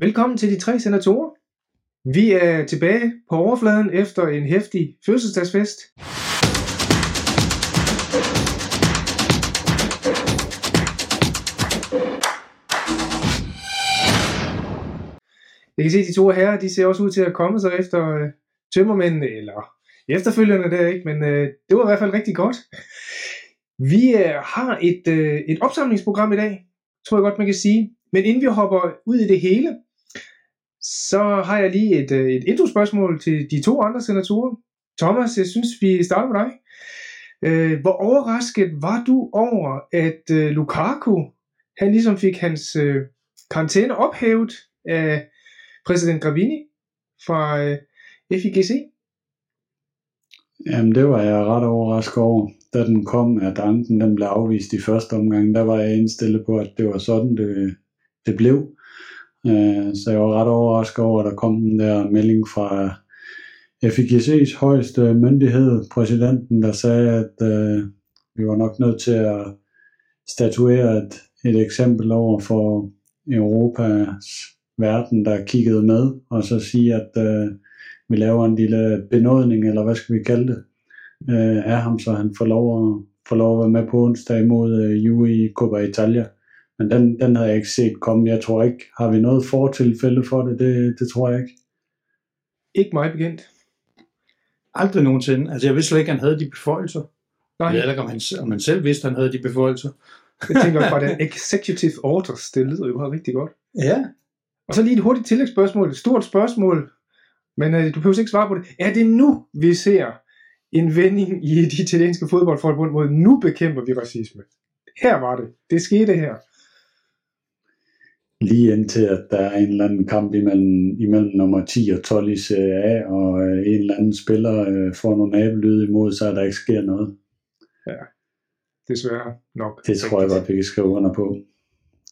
Velkommen til de tre senatorer. Vi er tilbage på overfladen efter en hæftig fødselsdagsfest. Jeg kan se, at de to herrer, de ser også ud til at komme sig efter øh, tømmermændene, eller efterfølgende der, ikke? Men øh, det var i hvert fald rigtig godt. Vi øh, har et, øh, et opsamlingsprogram i dag, tror jeg godt, man kan sige. Men inden vi hopper ud i det hele, så har jeg lige et, øh, et introspørgsmål til de to andre senatorer. Thomas, jeg synes, vi starter med dig. Øh, hvor overrasket var du over, at øh, Lukaku, han ligesom fik hans øh, karantæne ophævet af præsident Gravini fra øh, FIGC? Jamen, det var jeg ret overrasket over. Da den kom, at anken den blev afvist i første omgang, der var jeg indstillet på, at det var sådan, det, det blev. Øh, så jeg var ret overrasket over, at der kom den der melding fra FIGC's højeste myndighed, præsidenten, der sagde, at øh, vi var nok nødt til at statuere et, et eksempel over for Europas verden, der kiggede med, og så sige, at øh, vi laver en lille benådning, eller hvad skal vi kalde det, øh, af ham, så han får lov at, får lov at være med på onsdag imod øh, Juve i Coppa Italia. Men den, den havde jeg ikke set komme. Jeg tror ikke, har vi noget fortilfælde for det? Det, det tror jeg ikke. Ikke meget bekendt. Aldrig nogensinde. Altså jeg vidste slet ikke, at han havde de beføjelser. Nej. Jeg ved ikke, om han, om han selv vidste, at han havde de beføjelser. Jeg tænker bare, den executive order stillede jo bare rigtig godt. Ja. Og så lige et hurtigt tillægsspørgsmål, et stort spørgsmål, men øh, du behøver ikke svare på det. Er det nu, vi ser en vending i de italienske fodboldforbund mod, nu bekæmper vi racisme? Her var det. Det skete her. Lige indtil, at der er en eller anden kamp imellem, imellem nummer 10 og 12 i Serie A, og øh, en eller anden spiller øh, får nogle nabelyde imod sig, at der ikke sker noget. Desværre nok. Det tror jeg godt, vi kan skrive under på.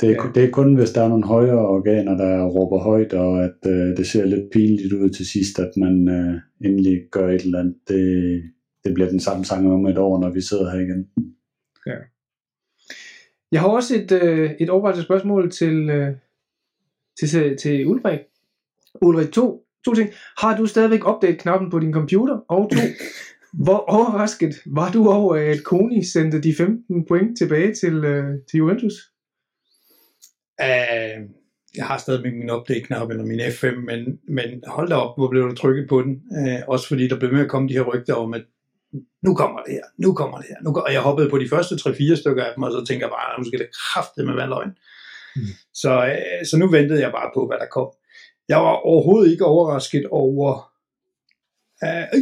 Det er, Ja. ja. det er kun, hvis der er nogle højere organer, der råber højt, og at øh, det ser lidt pinligt ud til sidst, at man øh, endelig gør et eller andet. Det, det bliver den samme sang om et år, når vi sidder her igen. Jeg har også et, øh, et overvejende spørgsmål til, øh, til, til Ulrik. Ulrik, to, to ting. Har du stadigvæk update-knappen på din computer? Og to, hvor overrasket var du over, at Koni sendte de 15 point tilbage til, øh, til Juventus? Uh, jeg har stadigvæk min update-knap eller min F5, men, men hold da op, hvor blev du trykket på den. Uh, også fordi der blev med at komme de her rygter om, at nu kommer det her, nu kommer det her. Nu, går- og jeg hoppede på de første 3-4 stykker af dem, og så tænker jeg bare, nu skal det kraftigt med være løgn. Mm. Så, uh, så nu ventede jeg bare på, hvad der kom. Jeg var overhovedet ikke overrasket over, uh,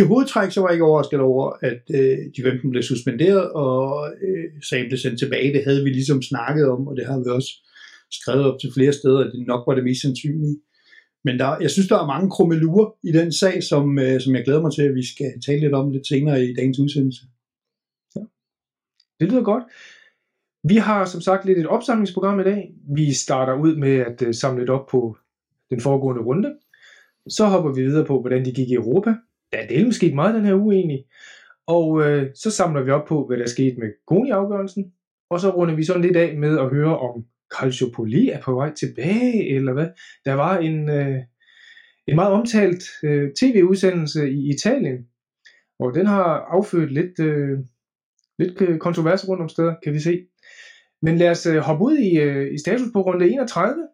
i hovedtræk så var jeg ikke overrasket over, at uh, de 15 blev suspenderet, og uh, sagen blev sendt tilbage. Det havde vi ligesom snakket om, og det har vi også skrevet op til flere steder, at det nok var det mest sandsynlige. Men der, jeg synes, der er mange krummelurer i den sag, som, øh, som jeg glæder mig til, at vi skal tale lidt om lidt senere i dagens udsendelse. Det lyder godt. Vi har som sagt lidt et opsamlingsprogram i dag. Vi starter ud med at øh, samle lidt op på den foregående runde. Så hopper vi videre på, hvordan de gik i Europa. Der er det måske meget den her uge egentlig. Og øh, så samler vi op på, hvad der skete med Koni-afgørelsen. Og så runder vi sådan lidt af med at høre om Calciopoli er på vej tilbage, eller hvad. Der var en, øh, en meget omtalt øh, tv-udsendelse i Italien, og den har affødt lidt, øh, lidt øh, kontrovers rundt om steder, kan vi se. Men lad os øh, hoppe ud i, øh, i status på runde 31.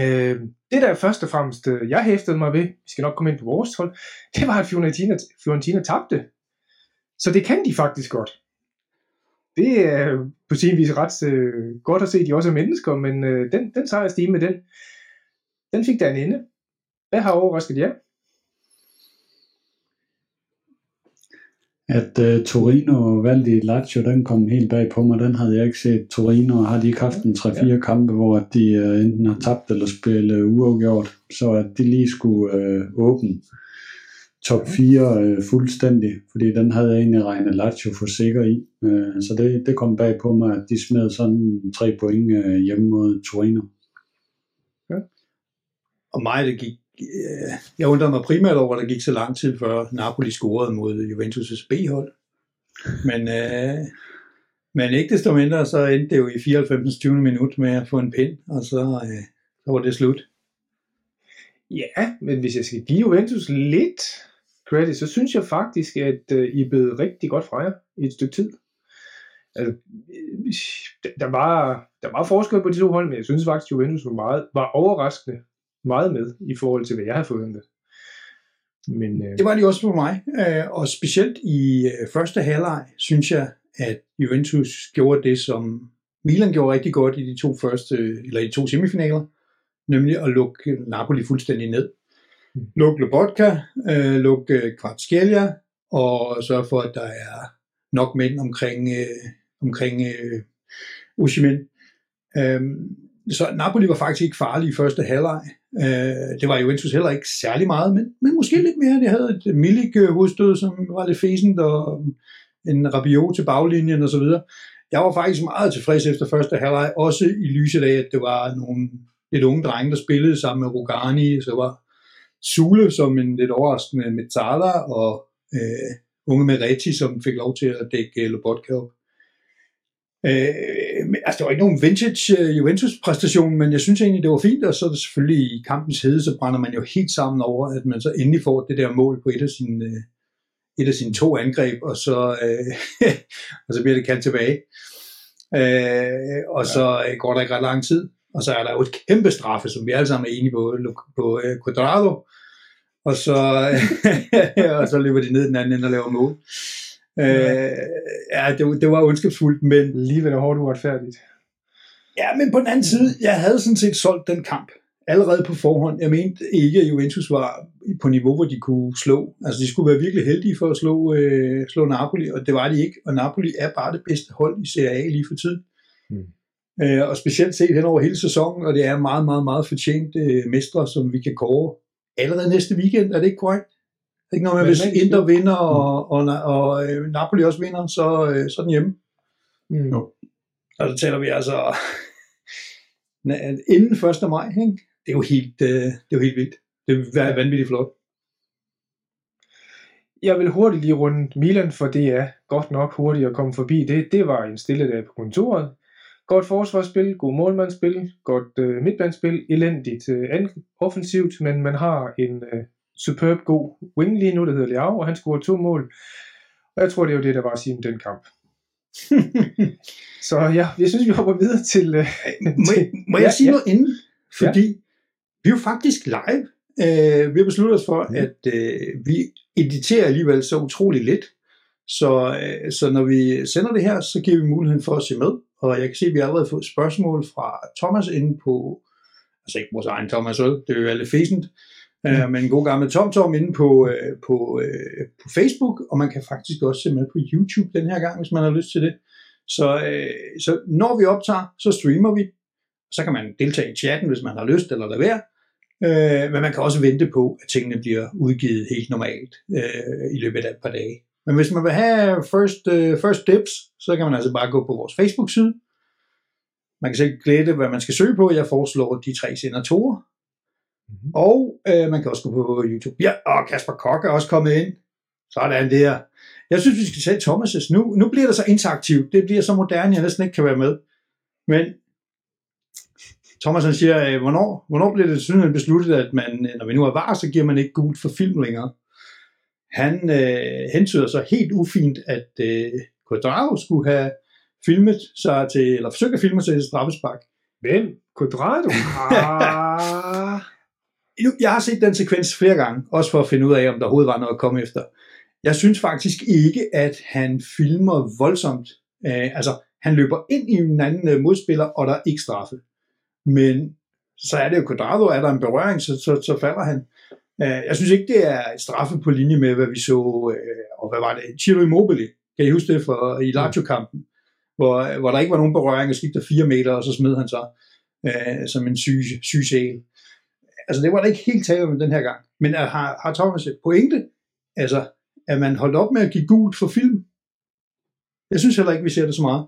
Øh, det der først og fremmest, øh, jeg hæftede mig ved, vi skal nok komme ind på vores hold, det var, at Fiorentina, Fiorentina tabte. Så det kan de faktisk godt. Det er på sin vis ret øh, godt at se, at de også er mennesker, men øh, den, den sejrstime, den, den fik der en ende. Hvad har overrasket jer? At uh, Torino valgte i Lazio, den kom helt bag på mig. Den havde jeg ikke set. Torino har de ikke haft en 3-4 ja. kampe, hvor de uh, enten har tabt eller spillet uafgjort. Så at de lige skulle uh, åbne top 4 uh, fuldstændig, fordi den havde jeg egentlig regnet Lazio for sikker i. Uh, så det, det kom bag på mig, at de smed sådan tre point uh, hjemme mod Torino. Og mig, det gik, øh, jeg undrede mig primært over, at der gik så lang tid før Napoli scorede mod Juventus' B-hold. Men, øh, men ikke desto mindre, så endte det jo i 94. 20. minut med at få en pind, og så, øh, så så var det slut. Ja, men hvis jeg skal give Juventus lidt credit, så synes jeg faktisk, at øh, I er blevet rigtig godt fra jer i et stykke tid. Altså, øh, der var, der var forskel på de to hold, men jeg synes faktisk, at Juventus var, meget, var overraskende meget med i forhold til, hvad jeg havde forventet. Men, øh, Det var de også for mig, øh, og specielt i øh, første halvleg synes jeg, at Juventus gjorde det, som Milan gjorde rigtig godt i de to første, eller i de to semifinaler, nemlig at lukke Napoli fuldstændig ned. Mm. Lukke Lobotka, øh, lukke øh, Kvartskelia, og sørge for, at der er nok mænd omkring, øh, omkring øh, Ushimen. Øhm, så Napoli var faktisk ikke farlig i første halvleg. Øh, det var Juventus heller ikke særlig meget, men, men måske lidt mere. Det havde et Milik øh, hovedstød, som var lidt fæsent, og en Rabiot til baglinjen osv. Jeg var faktisk meget tilfreds efter første halvleg, også i lyset af, at det var nogle lidt unge drenge, der spillede sammen med Rugani, så var Sule som en lidt overraskende Mezzala, og øh, unge Meretti, som fik lov til at dække Lobotka op. Øh, men, altså, det var ikke nogen vintage uh, Juventus-præstation, men jeg synes egentlig, det var fint, og så er det selvfølgelig i kampens hede, så brænder man jo helt sammen over, at man så endelig får det der mål på et af sine, uh, et af sine to angreb, og så, øh, og så bliver det kaldt tilbage. Øh, og ja. så øh, går der ikke ret lang tid, og så er der jo et kæmpe straffe, som vi alle sammen er enige på, på uh, Quadrado, og så, og så løber de ned den anden ende og laver mål. Øh, ja, det, det var ondskabsfuldt, men... Alligevel er hårdt uretfærdigt. Ja, men på den anden side, jeg havde sådan set solgt den kamp allerede på forhånd. Jeg mente ikke, at Juventus var på niveau, hvor de kunne slå. Altså, de skulle være virkelig heldige for at slå, øh, slå Napoli, og det var de ikke. Og Napoli er bare det bedste hold i Serie A lige for tiden. Mm. Øh, og specielt set hen over hele sæsonen, og det er meget, meget, meget fortjent øh, mestre, som vi kan kåre allerede næste weekend. Er det ikke korrekt? Ikke når man, hvis Inter vinder, og, og, og, og Napoli også vinder, så, så er den hjemme. Mm. Jo. Og så taler vi altså inden 1. maj, ikke? Det er jo helt, det er jo helt vildt. Det er vanvittigt flot. Jeg vil hurtigt lige runde Milan, for det er godt nok hurtigt at komme forbi det. Det var en stille dag på kontoret. Godt forsvarsspil, god målmandsspil, godt øh, midtbandsspil, elendigt øh, offensivt, men man har en øh, superb god wing lige nu, der hedder Leao, og han scorede to mål. Og jeg tror, det er jo det, der var siden den kamp. så ja, jeg synes, vi hopper videre til... Uh, må, til, må jeg ja, sige ja. noget inden? Fordi ja. vi er jo faktisk live. Uh, vi har besluttet os for, mm. at uh, vi editerer alligevel så utrolig lidt. Så, uh, så når vi sender det her, så giver vi muligheden for at se med. Og jeg kan se, at vi har allerede fået spørgsmål fra Thomas inde på, altså ikke vores egen Thomas Øl, det er jo alle fæsent, øh, men en god gammel TomTom inde på, øh, på, øh, på Facebook, og man kan faktisk også se med på YouTube den her gang, hvis man har lyst til det. Så, øh, så når vi optager, så streamer vi. Så kan man deltage i chatten, hvis man har lyst eller lade være. Øh, men man kan også vente på, at tingene bliver udgivet helt normalt øh, i løbet af et par dage. Men hvis man vil have first, uh, first tips, så kan man altså bare gå på vores Facebook-side. Man kan selv glæde, hvad man skal søge på. Jeg foreslår de tre senatorer. Mm-hmm. Og øh, man kan også gå på YouTube. Ja, og Kasper Kok er også kommet ind. Sådan der. Jeg synes, vi skal tage Thomas' nu. Nu bliver det så interaktivt. Det bliver så moderne, jeg næsten ikke kan være med. Men Thomas han siger, øh, hvornår, hvornår bliver det sådan besluttet, at man, øh, når vi nu er var, så giver man ikke gult for film længere. Han øh, hentyder så helt ufint, at øh, Quadrado skulle have filmet sig til, eller forsøgt at filme sig til straffespark. Hvem? Quadrado? Ah jeg har set den sekvens flere gange, også for at finde ud af, om der overhovedet var noget at komme efter. Jeg synes faktisk ikke, at han filmer voldsomt. Øh, altså, han løber ind i en anden øh, modspiller, og der er ikke straffe. Men så er det jo Quadrado, er der en berøring, så, så, så falder han. Øh, jeg synes ikke, det er straffe på linje med, hvad vi så, øh, og hvad var det, Chiro Immobile, kan I huske det fra i Lazio-kampen, hvor, hvor der ikke var nogen berøring, og så gik der fire meter, og så smed han sig øh, som en syg, syg sjæl. Altså det var der ikke helt tale om den her gang. Men er, har, har Thomas et pointe? Altså, er man holdt op med at give gult for film? Jeg synes heller ikke, vi ser det så meget.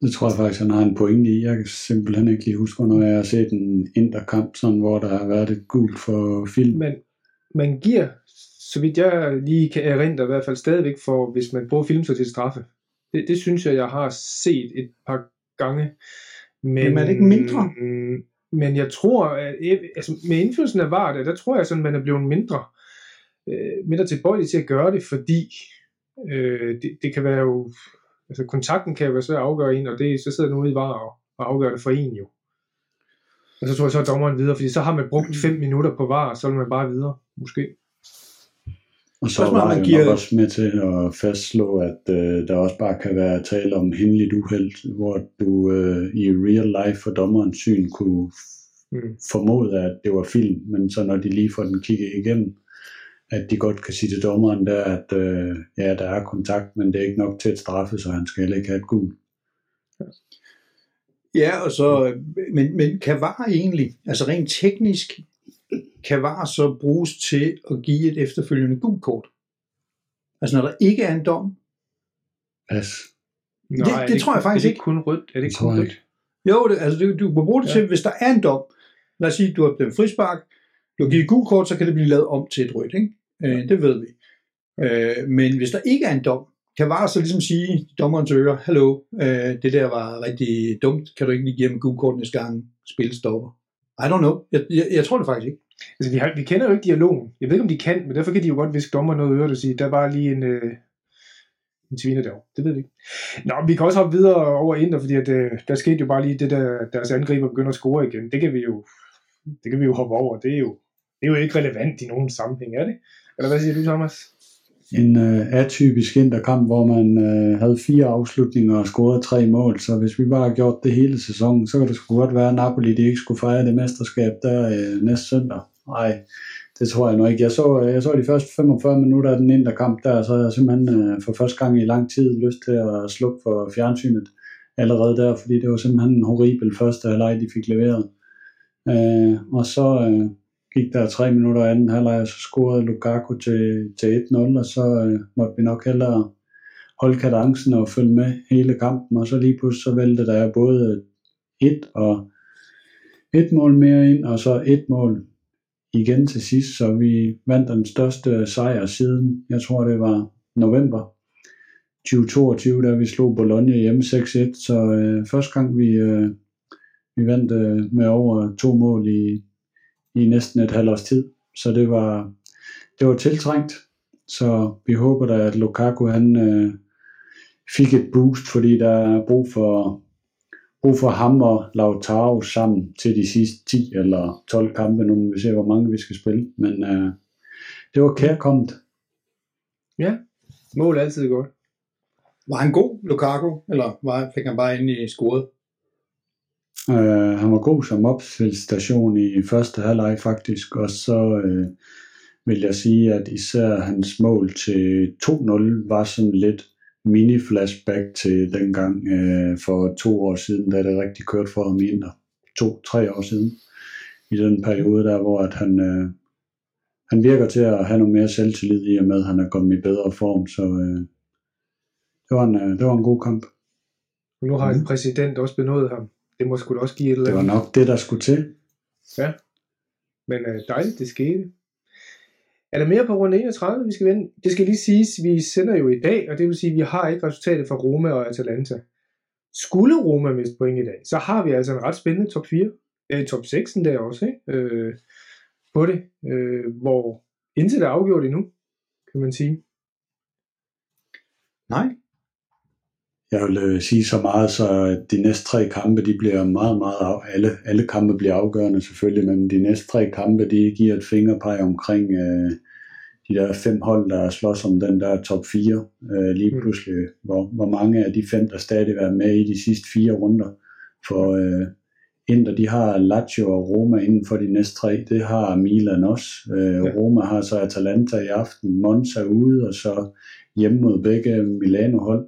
Det tror jeg faktisk, han har en pointe i. Jeg kan simpelthen ikke lige huske, når jeg har set en interkamp, sådan, hvor der har været et gult for film. Men man giver, så vidt jeg lige kan erindre, i hvert fald stadigvæk for, hvis man bruger film så til straffe. Det, det synes jeg, jeg har set et par gange. Men, Men er det ikke mindre? Men jeg tror, at altså, med indførelsen af VAR, der, der tror jeg sådan, man er blevet mindre, øh, mindre tilbøjelig til at gøre det, fordi øh, det, det kan være jo, altså kontakten kan jo være svært at afgøre en, og det, så sidder nogen i VAR og, og afgør det for en jo. Og så tror jeg så er dommeren videre, fordi så har man brugt 5 minutter på VAR, og så vil man bare videre, måske. Og så var man giver- også med til at fastslå, at øh, der også bare kan være tale om hændeligt uheld, hvor du øh, i real life for dommerens syn kunne Mm. formode, at det var film, men så når de lige får den kigget igennem, at de godt kan sige til dommeren der, at øh, ja, der er kontakt, men det er ikke nok til at straffe, så han skal heller ikke have et gul. Ja, og så, men, men kan VAR egentlig, altså rent teknisk, kan VAR så bruges til at give et efterfølgende gult kort? Altså når der ikke er en dom? Pas. Nå, Det- er det tror jeg faktisk er det ikke. kun rødt? Er det ikke Det kun rødt? Jo, det, altså du, du kan bruge det Ja. til, hvis der er en dom. Lad os sige, du har dømt frispark, du har givet gult kort, så kan det blive lavet om til et rødt, ikke? Øh, det ved vi. Øh, men hvis der ikke er en dom, kan VAR så ligesom sige, dommeren til øre, hallo, øh, det der var rigtig dumt, kan du ikke lige give ham gult kort næste gang, spil stopper? I don't know. Jeg, jeg, jeg tror det faktisk ikke. Altså, vi, har, vi kender jo ikke dialogen. Jeg ved ikke, om de kan, men derfor kan de jo godt viske dommer noget øre og sige, der var lige en, øh, en sviner derovre. Det ved vi ikke. Nå, vi kan også hoppe videre over Inter, fordi at, øh, der skete jo bare lige det, der deres angriber begynder at score igen. Det kan vi jo, det kan vi jo hoppe over. Det er jo, det er jo ikke relevant i nogen sammenhæng, er det? Eller hvad siger du, Thomas? En øh, atypisk interkamp, hvor man øh, havde fire afslutninger og scorede tre mål, så hvis vi bare har gjort det hele sæsonen, så kan det sgu godt være, at Napoli de ikke skulle fejre det mesterskab der øh, næste søndag. Nej, det tror jeg nu ikke. Jeg så, øh, jeg så de første 45 minutter af den interkamp der, så jeg simpelthen øh, for første gang i lang tid lyst til at slukke for fjernsynet allerede der, fordi det var simpelthen en horribel første halvleg, de fik leveret. Øh, og så øh, gik der tre minutter af anden halvleg, og så scorede Lukaku til, til 1-0, og så øh, måtte vi nok hellere holde kadencen og følge med hele kampen, og så lige pludselig så vælte der både et og et mål mere ind, og så et mål igen til sidst, så vi vandt den største sejr siden, jeg tror det var november 2022, da vi slog Bologna hjemme 6-1, så øh, første gang vi, øh, vi vandt øh, med over to mål i, i næsten et halvt års tid, så det var, det var tiltrængt, så vi håber da, at Lukaku han øh, fik et boost, fordi der er brug for, brug for ham og Lautaro sammen til de sidste 10 eller 12 kampe, nu må vi se, hvor mange vi skal spille, men øh, det var kærkommet. Ja, mål er altid godt. Var han god, Lukaku, eller var, fik han bare ind i scoret? Øh, han var god som opspilstation i første halvleg faktisk, og så øh, vil jeg sige, at især hans mål til 2-0 var sådan lidt mini-flashback til dengang øh, for to år siden, da det rigtig kørte for ham i Inter. To-tre år siden. I den periode der, hvor at han, øh, han virker til at have noget mere selvtillid i og med, at han er kommet i bedre form, så øh, det, var en, øh, det var en god kamp. Og nu har en Mhm. præsident også benådet ham. Det må sgu da også give et eller Det var andet. nok det, der skulle til. Men øh, dejligt, det skete. Er der mere på runde 31, vi skal vende? Det skal lige siges, vi sender jo i dag, og det vil sige, at vi har ikke resultatet fra Roma og Atalanta. Skulle Roma miste point i dag, så har vi altså en ret spændende top 4, øh, top 6 der også, ikke? Øh, på det, øh, hvor indtil det er afgjort endnu, kan man sige. Nej. Jeg vil øh, sige så meget, så de næste tre kampe, de bliver meget, meget alle, alle kampe bliver afgørende selvfølgelig, men de næste tre kampe, de giver et fingerpeg omkring øh, de der fem hold, der slås om den der top 4 øh, lige Mm. pludselig. Hvor, hvor mange af de fem, der stadig er med i de sidste fire runder. For øh, Inter, de har Lazio og Roma inden for de næste tre. Det har Milan også. Øh, Ja. Roma har så Atalanta i aften, Monza ude, og så hjemme mod begge Milano-hold.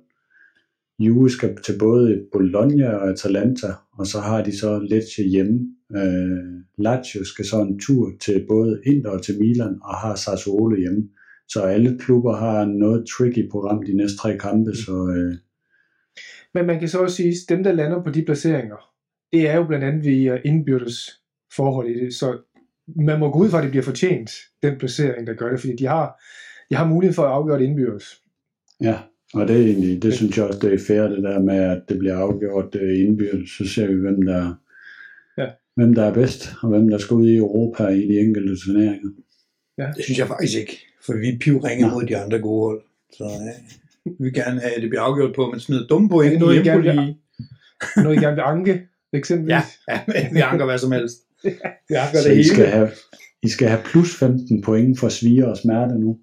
Juve skal til både Bologna og Atalanta, og så har de så Lecce hjemme. Øh, Lazio skal så en tur til både Inter og til Milan, og har Sassuolo hjemme. Så alle klubber har noget tricky program de næste tre kampe, så øh, Men man kan så også sige, at dem, der lander på de placeringer, det er jo blandt andet via indbyrdes forhold i det, så man må gå ud fra, at det bliver fortjent, den placering, der gør det, fordi de har, de har mulighed for at afgøre det indbyrdes. ja, Og det er egentlig, det synes jeg også, det er fair, det der med, at det bliver afgjort øh, indbyrdes. Så ser vi, hvem der, Ja. hvem der er bedst, og hvem der skal ud i Europa i de enkelte turneringer. Det synes jeg faktisk ikke, for vi pivringer Nå. mod de andre gode hold. Så øh, vi vil gerne have, at det bliver afgjort på, at man smider dumme point noget, i I gerne vil- Empoli. Når I gerne vil anke, eksempelvis. Ja, ja, vi anker hvad som helst. Vi anker Så det I skal, hele. have, I skal have plus 15 point for svire og smerte nu.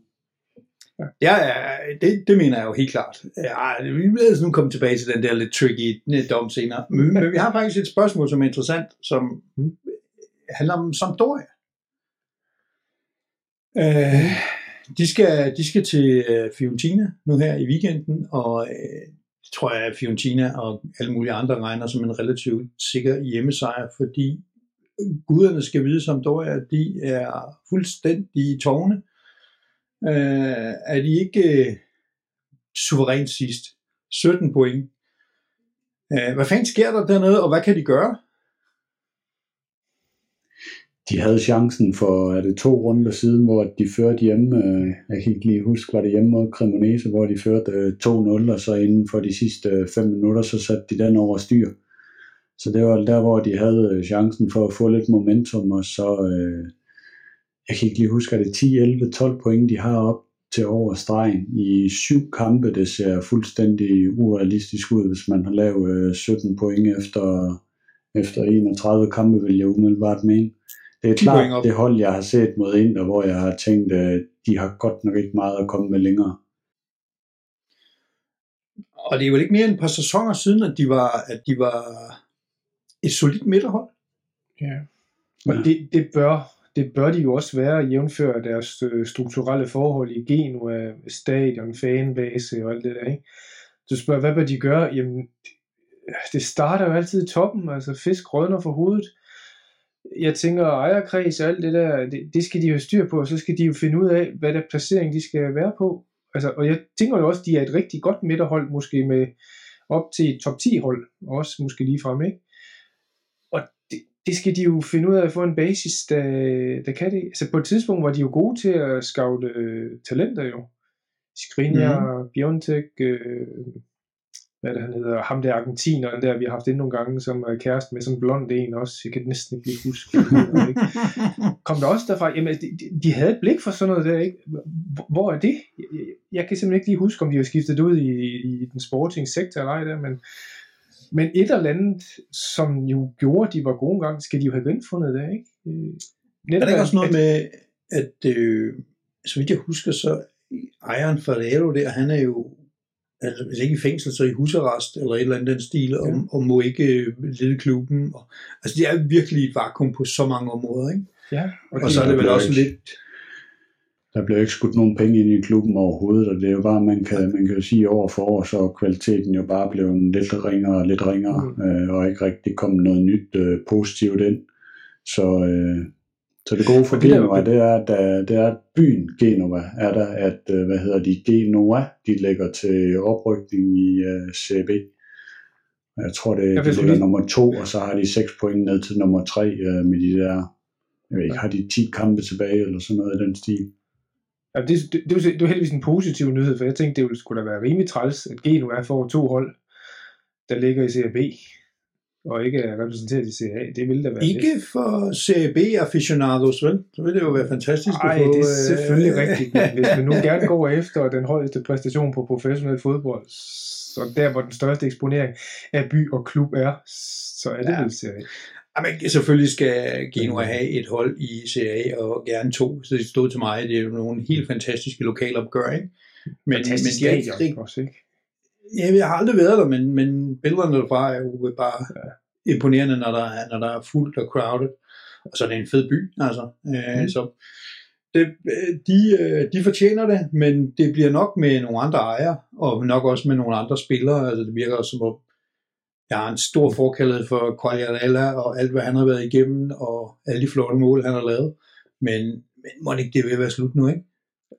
Ja, ja det, det mener jeg jo helt klart. Ja, vi vil altså nu komme tilbage til den der lidt tricky dom senere. Men, men vi har faktisk et spørgsmål, som er interessant, som Mm. handler om Sampdoria. Øh, de, skal, de skal til øh, Fiorentina nu her i weekenden, og øh, det tror jeg, at Fiorentina og alle mulige andre regner som en relativt sikker hjemmesejr, fordi guderne skal vide, Sampdoria, de er fuldstændig i tårne. Øh, er de ikke øh, suverænt sidst? 17 point. Øh, hvad fanden sker der dernede, og hvad kan de gøre? De havde chancen for, er det to runder siden, hvor de førte hjemme, øh, jeg kan ikke lige huske, var det hjemme mod Cremonese, hvor de førte øh, 2-0, og så inden for de sidste øh, 5 minutter, så satte de den over styr. Så det var der, hvor de havde øh, chancen for at få lidt momentum, og så, øh, jeg kan ikke lige huske, er det 10, 11, 12 point, de har op til over stregen i syv kampe. Det ser fuldstændig urealistisk ud, hvis man har lavet øh, 17 point efter, efter 31 kampe, vil jeg umiddelbart mene. Det er 10 point klart det hold, jeg har set mod Inter, hvor jeg har tænkt, at de har godt nok ikke meget at komme med længere. Og det er vel ikke mere end et par sæsoner siden, at de var, at de var et solidt midterhold. Ja. Og Ja. det, det, bør, det bør de jo også være, jævnfør deres øh, strukturelle forhold i Genua, øh, stadion, fanbase og alt det der. Ikke? Du spørger, hvad bør de gøre? Jamen, det starter jo altid i toppen, altså fisk rødner for hovedet. Jeg tænker, ejerkreds og alt det der, det, det skal de jo have styr på, og så skal de jo finde ud af, hvad der placering de skal være på. Altså, og jeg tænker jo også, de er et rigtig godt midterhold, måske med op til et top 10 hold, også måske lige frem, ikke? Det, skal de jo finde ud af at få en basis, der, der kan det. Altså på et tidspunkt var de jo gode til at scoute øh, talenter jo. Skriniar, mm. Biontech, øh, hvad er det han hedder, ham der argentineren der, vi har haft inde nogle gange, som er kæreste med sådan en blond en også, jeg kan næsten ikke lige huske. ikke? Kom der også derfra, jamen de, de- de havde et blik for sådan noget der, ikke? Hvor- er det? Jeg, jeg, kan simpelthen ikke lige huske, om de har skiftet ud i, i den sporting sektor eller ej der, men, men et eller andet, som jo gjorde, at de var gode engang, skal de jo have genfundet der, ikke? Øh, Er der ikke også noget at- med, at øh, så vidt jeg husker, så ejeren for Lero der, han er jo altså, hvis ikke i fængsel, så i husarrest, eller et eller andet den stil, og, Ja. og må ikke øh, lede klubben. Og, altså, det er virkelig et vakuum på så mange områder, ikke? Ja, Og så er det vel også lidt... Der bliver ikke skudt nogen penge ind i klubben overhovedet, og det er jo bare, man kan, man kan jo sige år for år, så er kvaliteten jo bare blevet lidt ringere og lidt ringere, Mm. øh, og ikke rigtig kommet noget nyt øh, positivt ind. Så, øh, så det gode for Genova, det er, at der, det er, byen Genova er der, at, øh, hvad hedder de, Genoa, de ligger til oprykning i øh, CB. Jeg tror, det, Jeg de ligger lige- nummer to, og så har de 6 point ned til nummer 3 øh, med de der, jeg ved ikke, har de 10 kampe tilbage, eller sådan noget i den stil. Ja, det, det, det, var, det var heldigvis en positiv nyhed, for jeg tænkte, det ville skulle da være rimelig træls, at Genua får to hold, der ligger i CAB, og ikke er repræsenteret i CA. Det ville da være Ikke for CB aficionados, vel? Så vil det jo være fantastisk Nej, at få... det er øh, selvfølgelig rigtigt, men hvis man nu gerne går efter den højeste præstation på professionel fodbold, så der hvor den største eksponering af by og klub er, så er det Ja. vel CA. Jamen, selvfølgelig skal Genua have et hold i CA, og gerne to, så det stod til mig. Det er jo nogle helt fantastiske lokalopgør, ikke? Men, Fantastisk men de er ikke også, ikke? Ja, jeg har aldrig været der, men, men billederne derfra er jo bare ja. imponerende, når der, er, når der er fuldt og crowded. Og så er det en fed by, altså. Øh, Mm. Så det, øh, de, øh, de fortjener det, men det bliver nok med nogle andre ejere, og nok også med nogle andre spillere. Altså, det virker også som om, jeg har en stor forkærlighed for Quagliarella og alt, hvad han har været igennem, og alle de flotte mål, han har lavet. Men, men må det ikke det vil være slut nu, ikke?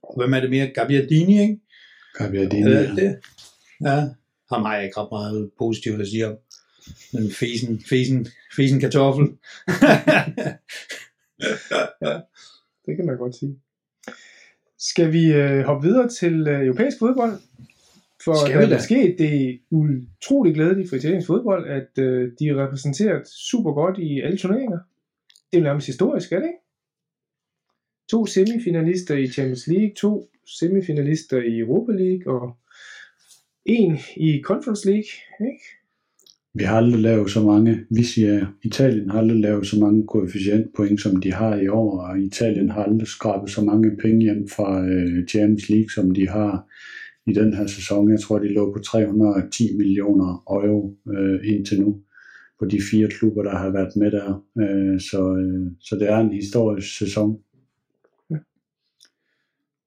Og hvem er det mere? Gabbiadini, ikke? Gabiadini, Ja, det. Ja, ham har jeg ikke ret meget positivt at sige om. Men fesen, fesen, fesen kartoffel. Det kan man godt sige. Skal vi øh, hoppe videre til øh, europæisk fodbold? For Skal der vi er sket det utrolig glædeligt for italiensk fodbold, at øh, de er repræsenteret super godt i alle turneringer. Det er jo nærmest historisk, er det ikke? To semifinalister i Champions League, to semifinalister i Europa League, og en i Conference League. Ikke? Vi har aldrig lavet så mange, vi siger, Italien har aldrig lavet så mange koefficientpoint, som de har i år, og Italien har aldrig skrabet så mange penge hjem fra øh, Champions League, som de har i den her sæson. Jeg tror, de lå på 310 millioner euro øh, indtil nu på de fire klubber, der har været med der. Øh, så, øh, så det er en historisk sæson.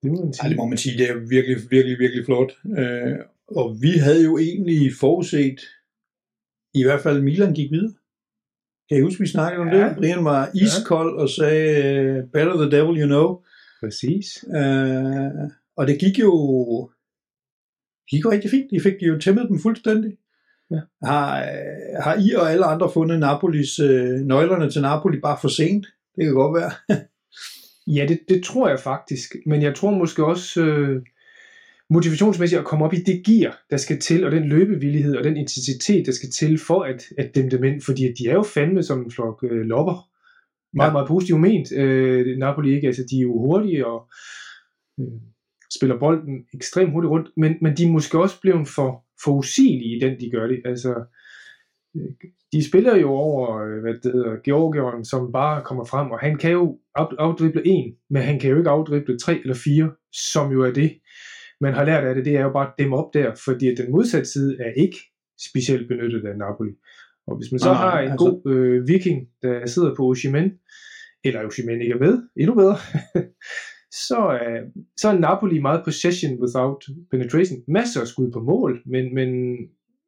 Det må man Ej, det sige. må man sige, det er virkelig, virkelig, virkelig flot. Øh, og vi havde jo egentlig forudset, i hvert fald Milan gik videre. Kan I huske, vi snakkede om Ja. det? Brian var iskold og sagde, better the devil you know. Præcis. Øh, og det gik jo, gik jo rigtig fint. I fik jo tæmmet dem fuldstændig. Ja. Har, øh, har I og alle andre fundet Napolis, øh, nøglerne til Napoli bare for sent? Det kan godt være. Ja, det, det tror jeg faktisk. Men jeg tror måske også øh, motivationsmæssigt at komme op i det gear, der skal til, og den løbevillighed og den intensitet, der skal til for at, at dæmme dem ind. Fordi de er jo fandme som en flok øh, lopper. Meget, Ja. meget positivt ment. Øh, Napoli ikke, altså de er jo hurtige og øh, spiller bolden ekstremt hurtigt rundt, men, men de er måske også blevet for, for usigelige i den, de gør det. Altså, øh, de spiller jo over, øh, hvad det hedder, Georgieren, som bare kommer frem, og han kan jo af- afdrible en, men han kan jo ikke afdrible tre eller fire, som jo er det, man har lært af det, det er jo bare dem op der, fordi at den modsatte side er ikke specielt benyttet af Napoli. Og hvis man så Nej, har en altså- god øh, viking, der sidder på Oshimen, eller Oshimen ikke er med, endnu bedre, så, er, så er Napoli meget possession without penetration. Masser af skud på mål, men, men,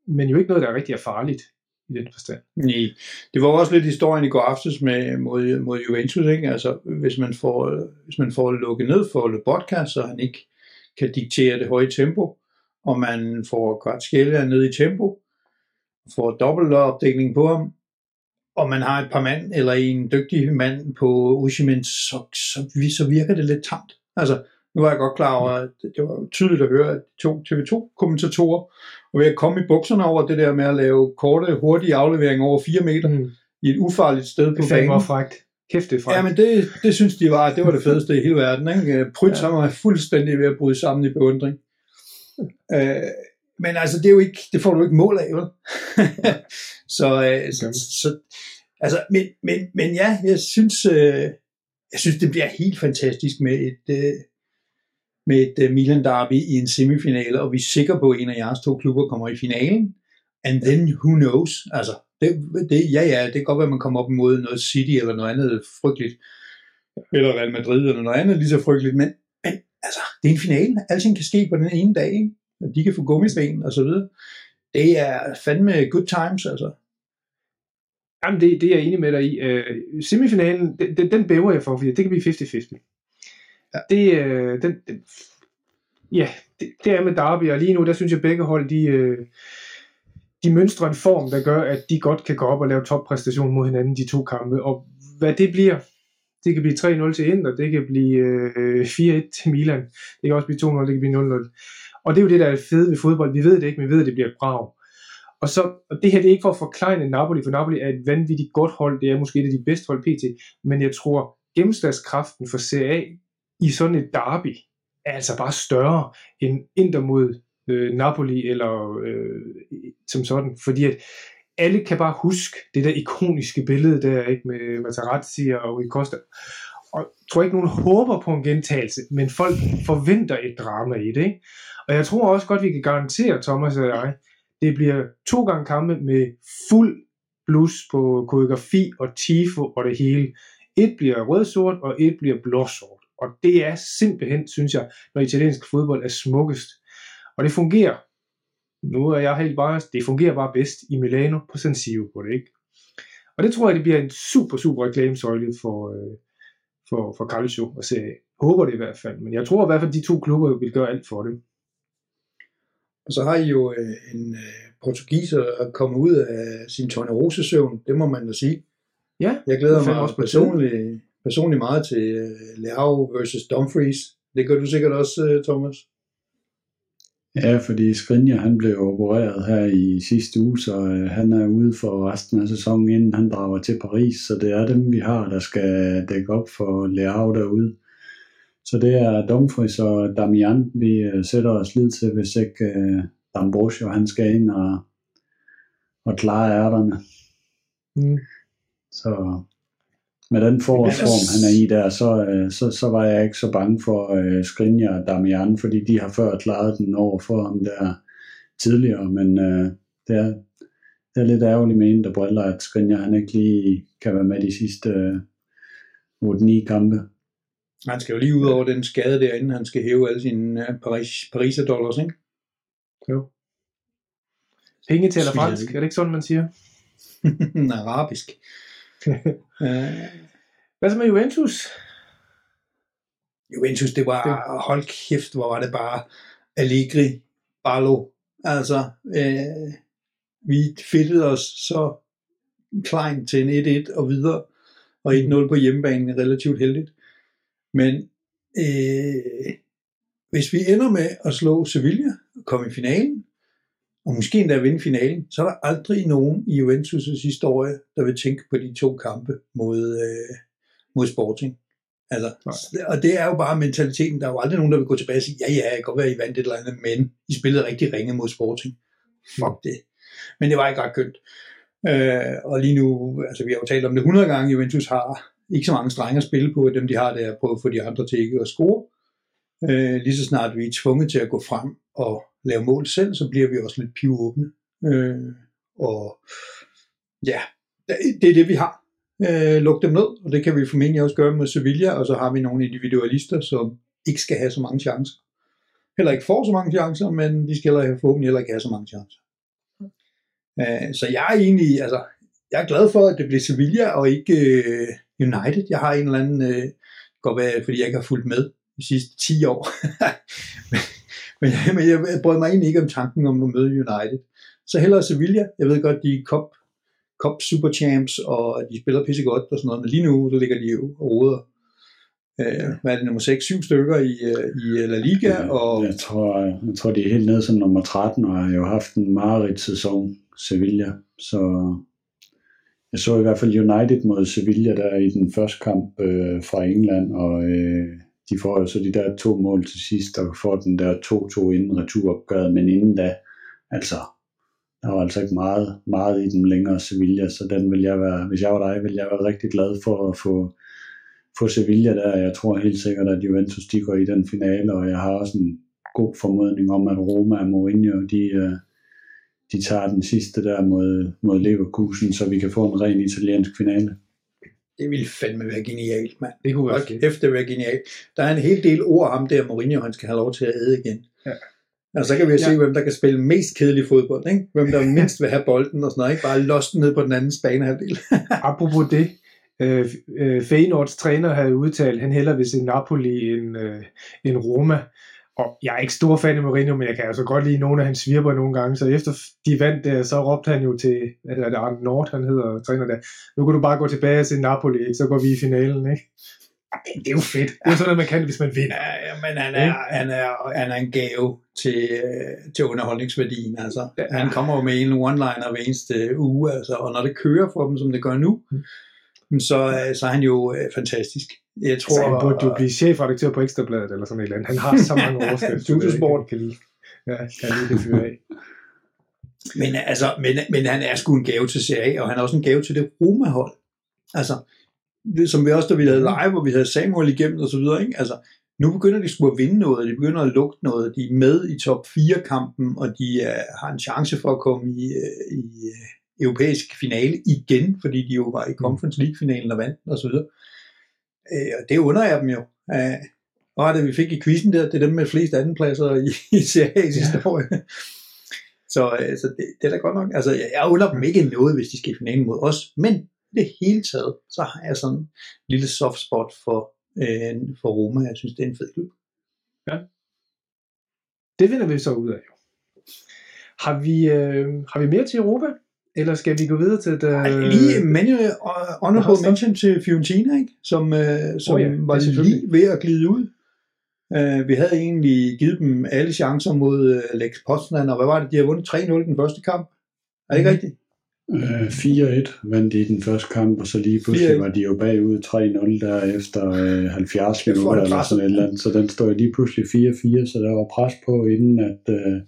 men jo ikke noget, der er rigtig er farligt i den forstand. Nej, det var også lidt historien i går aftes med, mod, mod Juventus, ikke? Altså, hvis man får, hvis man får lukket ned for Lobotka, så han ikke kan diktere det høje tempo, og man får Kvartskælja ned i tempo, får dobbeltopdækning på ham, og man har et par mand, eller en dygtig mand på Ushimen, så, så, så virker det lidt tamt. Altså, nu var jeg godt klar over, at det var tydeligt at høre, at de to TV2-kommentatorer var ved at komme i bukserne over det der med at lave korte, hurtige afleveringer over 4 meter Mm. i et ufarligt sted på Det banen. var frækt. Kæft, det er. Ja, men det, det synes de var, det var det fedeste i hele verden. Ikke? Prytz ja. var fuldstændig ved at bryde sammen i beundring. Øh, men altså, det er jo ikke, det får du ikke mål af, vel? så, øh, så, så, altså, men, men, men ja, jeg synes, øh, jeg synes, det bliver helt fantastisk med et, øh, med et øh, Milan derby i en semifinale, og vi er sikre på, at en af jeres to klubber kommer i finalen. And then who knows? Altså, det, det, ja, ja, det kan godt være, at man kommer op imod noget City eller noget andet frygteligt, eller Real Madrid eller noget andet lige så frygteligt, men, men altså, det er en finale. Alting kan ske på den ene dag, ikke? De kan få gummiben og så videre. Det er fandme good times, altså. Jamen, det, det er jeg enig med dig i. Øh, semifinalen, den, den, den bæver jeg for, fordi det kan blive 50-50. Ja. Det, øh, den, den, ja, det, det er med Derby, og lige nu, der synes jeg, begge hold, de, øh, de mønstrer en form, der gør, at de godt kan gå op og lave toppræstation mod hinanden, de to kampe. Og hvad det bliver, det kan blive 3-0 til Inter, det kan blive øh, 4-1 til Milan, det kan også blive 2-0, det kan blive 0-0. Og det er jo det, der er fede ved fodbold. Vi ved det ikke, men vi ved, at det bliver et brag. Og, så, og det her det er ikke for at forklejne Napoli, for Napoli er et vanvittigt godt hold. Det er måske et af de bedste hold pt. Men jeg tror, gennemslagskraften for CA i sådan et derby er altså bare større end Inter mod øh, Napoli eller øh, som sådan. Fordi at alle kan bare huske det der ikoniske billede der ikke med Materazzi og Rui Costa. Og jeg tror ikke, nogen håber på en gentagelse, men folk forventer et drama i det. Ikke? Og jeg tror også godt, vi kan garantere, Thomas og jeg, det bliver to gange kampe med fuld blus på koreografi og tifo og det hele. Et bliver rød-sort, og et bliver blå-sort. Og det er simpelthen, synes jeg, når italiensk fodbold er smukkest. Og det fungerer. Nu er jeg helt bare, det fungerer bare bedst i Milano på San Siro på det, ikke? Og det tror jeg, det bliver en super, super reklamesøjle for, øh, for, for Calcio at se. Håber det i hvert fald. Men jeg tror i hvert fald, de to klubber vil gøre alt for det. Og så har I jo øh, en øh, portugiser at komme ud af sin tornerosesøvn, det må man da sige. Ja, Jeg glæder mig også personligt, personligt meget til øh, Leao versus Dumfries. Det gør du sikkert også, øh, Thomas. Ja, fordi Skriniar han blev opereret her i sidste uge, så øh, han er ude for resten af sæsonen, inden han drager til Paris. Så det er dem, vi har, der skal dække op for Leao derude. Så det er Dumfries og Damian, vi øh, sætter os lid til, hvis ikke øh, D'Ambrosio han skal ind og, og klare ærterne. Mm. Så med den forårsform, han er i der, så, øh, så, så var jeg ikke så bange for øh, Skriniar og Damian, fordi de har før klaret den over for ham der tidligere, men øh, det, er, det er lidt ærgerligt med en, der briller, at Skriniar han ikke lige kan være med de sidste øh, 8-9 kampe. Han skal jo lige ud over den skade der, inden han skal hæve alle sine øh, Paris, Pariser dollars, ikke? Jo. Penge taler fransk, er det ikke sådan, man siger? Arabisk. øh, Hvad så med Juventus? Juventus, det var, hold kæft, hvor var det bare Allegri, Barlo. Altså, øh, vi fedtede os så klein til en 1-1 og videre, og 1-0 på hjemmebane er relativt heldigt. Men øh, hvis vi ender med at slå Sevilla og komme i finalen, og måske endda vinde finalen, så er der aldrig nogen i Juventus' historie, der vil tænke på de to kampe mod, øh, mod Sporting. Altså, og det er jo bare mentaliteten. Der er jo aldrig nogen, der vil gå tilbage og sige, ja, ja, jeg kan godt være, I vandt et eller andet, men I spillede rigtig ringe mod Sporting. Fuck det. Men det var ikke ret kønt. Øh, og lige nu, altså vi har jo talt om det 100 gange, Juventus har ikke så mange strenge at spille på, dem de har er at prøve at få de andre til ikke at score. Øh, lige så snart vi er tvunget til at gå frem og lave mål selv, så bliver vi også lidt pivåbne. Øh, og ja, det er det vi har. Øh, luk dem ned, og det kan vi formentlig også gøre med Sevilla, og så har vi nogle individualister, som ikke skal have så mange chancer. Heller ikke får så mange chancer, men de skal heller forhåbentlig heller ikke have så mange chancer. Øh, så jeg er egentlig, altså, jeg er glad for, at det bliver Sevilla og ikke øh, United. Jeg har en eller anden, øh, godt være, fordi jeg ikke har fulgt med de sidste 10 år. men, men, men jeg brød mig egentlig ikke om tanken om at møde United. Så hellere Sevilla. Jeg ved godt, de er cup, cup super champs, og de spiller pisse godt og sådan noget, men lige nu, så ligger de jo og roder. Øh, hvad er det, nummer 6-7 stykker i, øh, i La Liga, og Jeg tror, jeg tror, de er helt nede som nummer 13, og har jo haft en mareridt sæson, Sevilla. Så jeg så i hvert fald United mod Sevilla der i den første kamp øh, fra England, og øh, de får jo så de der to mål til sidst, og får den der 2-2 inden returopgøret, men inden da, altså, der var altså ikke meget, meget i dem længere Sevilla, så den vil jeg være, hvis jeg var dig, vil jeg være rigtig glad for at få, få Sevilla der. Jeg tror helt sikkert, at Juventus de går i den finale, og jeg har også en god formodning om, at Roma og Mourinho, de, øh, de tager den sidste der mod, mod Leverkusen, så vi kan få en ren italiensk finale. det ville fandme være genialt, mand. Det kunne være fedt. det være genialt. Der er en hel del ord ham der, Mourinho, han skal have lov til at æde igen. Ja. Og så kan vi jo se, Ja. hvem der kan spille mest kedelig fodbold, ikke? Hvem der mindst vil have bolden og sådan noget, ikke? Bare lost ned på den anden banehalvdel. Apropos det, øh, øh, Feyenoords træner havde udtalt, at han hellere vil se Napoli end, øh, end Roma. Og jeg er ikke stor fan af Mourinho, men jeg kan altså godt lide nogle af hans svirper nogle gange. Så efter de vandt der, så råbte han jo til, hvad er det Arne Nord, han hedder, træner der. Nu kan du bare gå tilbage se Napoli, ikke? så går vi i finalen. Ikke? Det er jo fedt. Det er sådan noget, man kan, hvis man vinder. Ja, ja, men han er, han er, han er en gave til, øh, til underholdningsværdien. Altså. Ja. Han kommer jo med en one-liner hver eneste uge, altså, og når det kører for dem, som det gør nu, Mm. så, øh, så er han jo øh, fantastisk. Jeg tror, Så han burde jo blive chefredaktør på Ekstrabladet eller sådan et eller andet. Han har så mange overskrifter. Studiosport. Kan lide. Ja, kan det fyre af. Men, altså, men, men han er sgu en gave til Serie A, og han er også en gave til det Roma-hold. Altså, det, som vi også, da vi lavede live, hvor vi havde Samuel igennem og så videre, ikke? Altså, nu begynder de sgu at vinde noget, de begynder at lugte noget, de er med i top 4-kampen, og de uh, har en chance for at komme i, uh, i uh, europæisk finale igen, fordi de jo var i Conference League-finalen og vandt og så videre. Uh, og det under jeg dem jo. Uh, og det vi fik i quizzen der, det er dem med flest andenpladser i, i sidste Ja. år. Så, øh, så det, det er da godt nok. Altså, jeg, jeg under dem ikke noget, hvis de skal i finalen mod os, men i det hele taget, så har jeg sådan en lille soft spot for, øh, for Roma. Jeg synes, det er en fed klub. Det finder vi så ud af. jo. Har vi, øh, har vi mere til Europa? Eller skal vi gå videre til det? Ej, lige menu, uh, honorable mention til Fiorentina, ikke? som, øh, som Oh ja, var selvfølgelig. lige ved at glide ud. Uh, vi havde egentlig givet dem alle chancer mod uh, Lex Poznan, og hvad var det? De har vundet 3-0 den første kamp. Er det ikke Mhm. rigtigt? Øh, 4-1 vandt de i den første kamp, og så lige pludselig 4-1. var de jo bagud 3-0 der efter øh, 70 Kæft, hvor er minutter eller sådan et eller andet. Så den står lige pludselig 4-4, så der var pres på, inden at øh,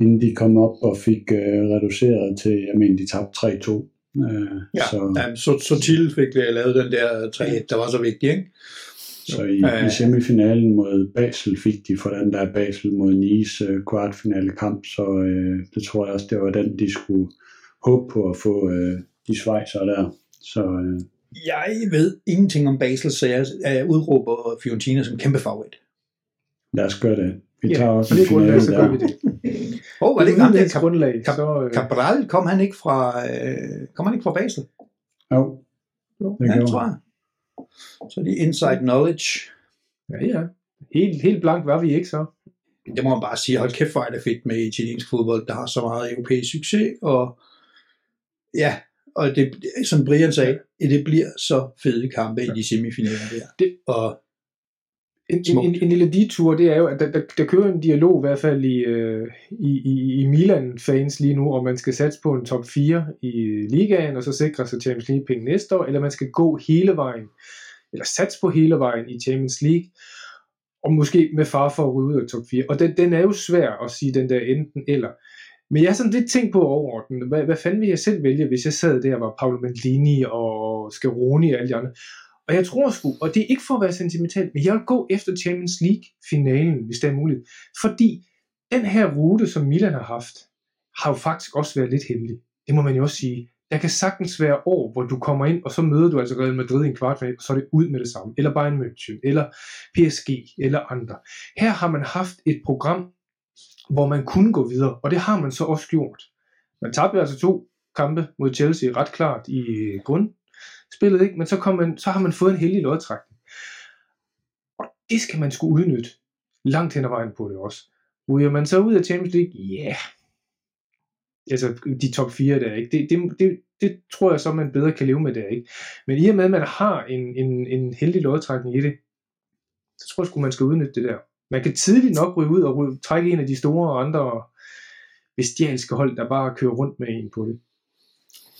inden de kom op og fik øh, reduceret til, jeg mener, de tabte 3-2. Øh, Ja, så, ja så, så til fik vi lavet den der 3-1, der var så vigtig, ikke? så i, Øh. i semifinalen mod Basel fik de for den der Basel mod Nice øh, kvartfinale kamp, så øh, det tror jeg også, det var den, de skulle håbe på at få øh, de svejser der. Så øh, Jeg ved ingenting om Basel, så jeg, jeg udråber Fiorentina som kæmpe favorit. lad os gøre det. Vi Ja, tager også på en finale gør der. Det. Åh, oh, var det ikke ham der? Cap- grundlag, Cap- så... Øh, Cabral, kom han ikke fra, øh, kom han ikke fra Basel? Jo, det Ja, gjorde tror jeg. Så det er inside knowledge. ja, ja. Helt, helt blank var vi ikke så. Det må man bare sige, hold kæft, hvor er det fedt med italiensk fodbold, der har så meget europæisk succes, og ja, og det, som Brian sagde, det bliver så fede kampe i de semifinaler der. Det- og En, en, Smukt. en, en lille detur, det er jo, at der, der, der kører en dialog i hvert fald i, øh, i, i, i Milan-fans lige nu, om man skal satse på en top 4 i ligaen, og så sikre sig Champions League-penge næste år, eller man skal gå hele vejen, eller satse på hele vejen i Champions League, og måske med far for at ryge ud af top 4. Og den, den er jo svær at sige, den der enten eller. Men jeg har sådan lidt tænkt på overordnet, hvad, hvad fanden ville jeg selv vælge, hvis jeg sad der, var Paolo Maldini og Scaroni og alle de andre. Og jeg tror sgu, og det er ikke for at være sentimental, men jeg vil gå efter Champions League-finalen, hvis det er muligt. Fordi den her rute, som Milan har haft, har jo faktisk også været lidt heldig. Det må man jo også sige. Der kan sagtens være år, hvor du kommer ind, og så møder du altså Real Madrid i en kvartfinal, og så er det ud med det samme. Eller Bayern München, eller PSG, eller andre. Her har man haft et program, hvor man kunne gå videre, og det har man så også gjort. Man tabte altså to kampe mod Chelsea ret klart i øh, grund, spillet, ikke? men så, kom man, så har man fået en heldig lodtrækning. Og det skal man skulle udnytte langt hen ad vejen på det også. Ryger man så ud af Champions League? Ja. Yeah. Altså de top 4 der, ikke? Det, det, det, det tror jeg så, man bedre kan leve med der, ikke? Men i og med, at man har en, en, en heldig lodtrækning i det, så tror jeg sgu, man skal udnytte det der. Man kan tidligt nok ryge ud og ryge, trække en af de store og andre bestialske hold, der bare kører rundt med en på det.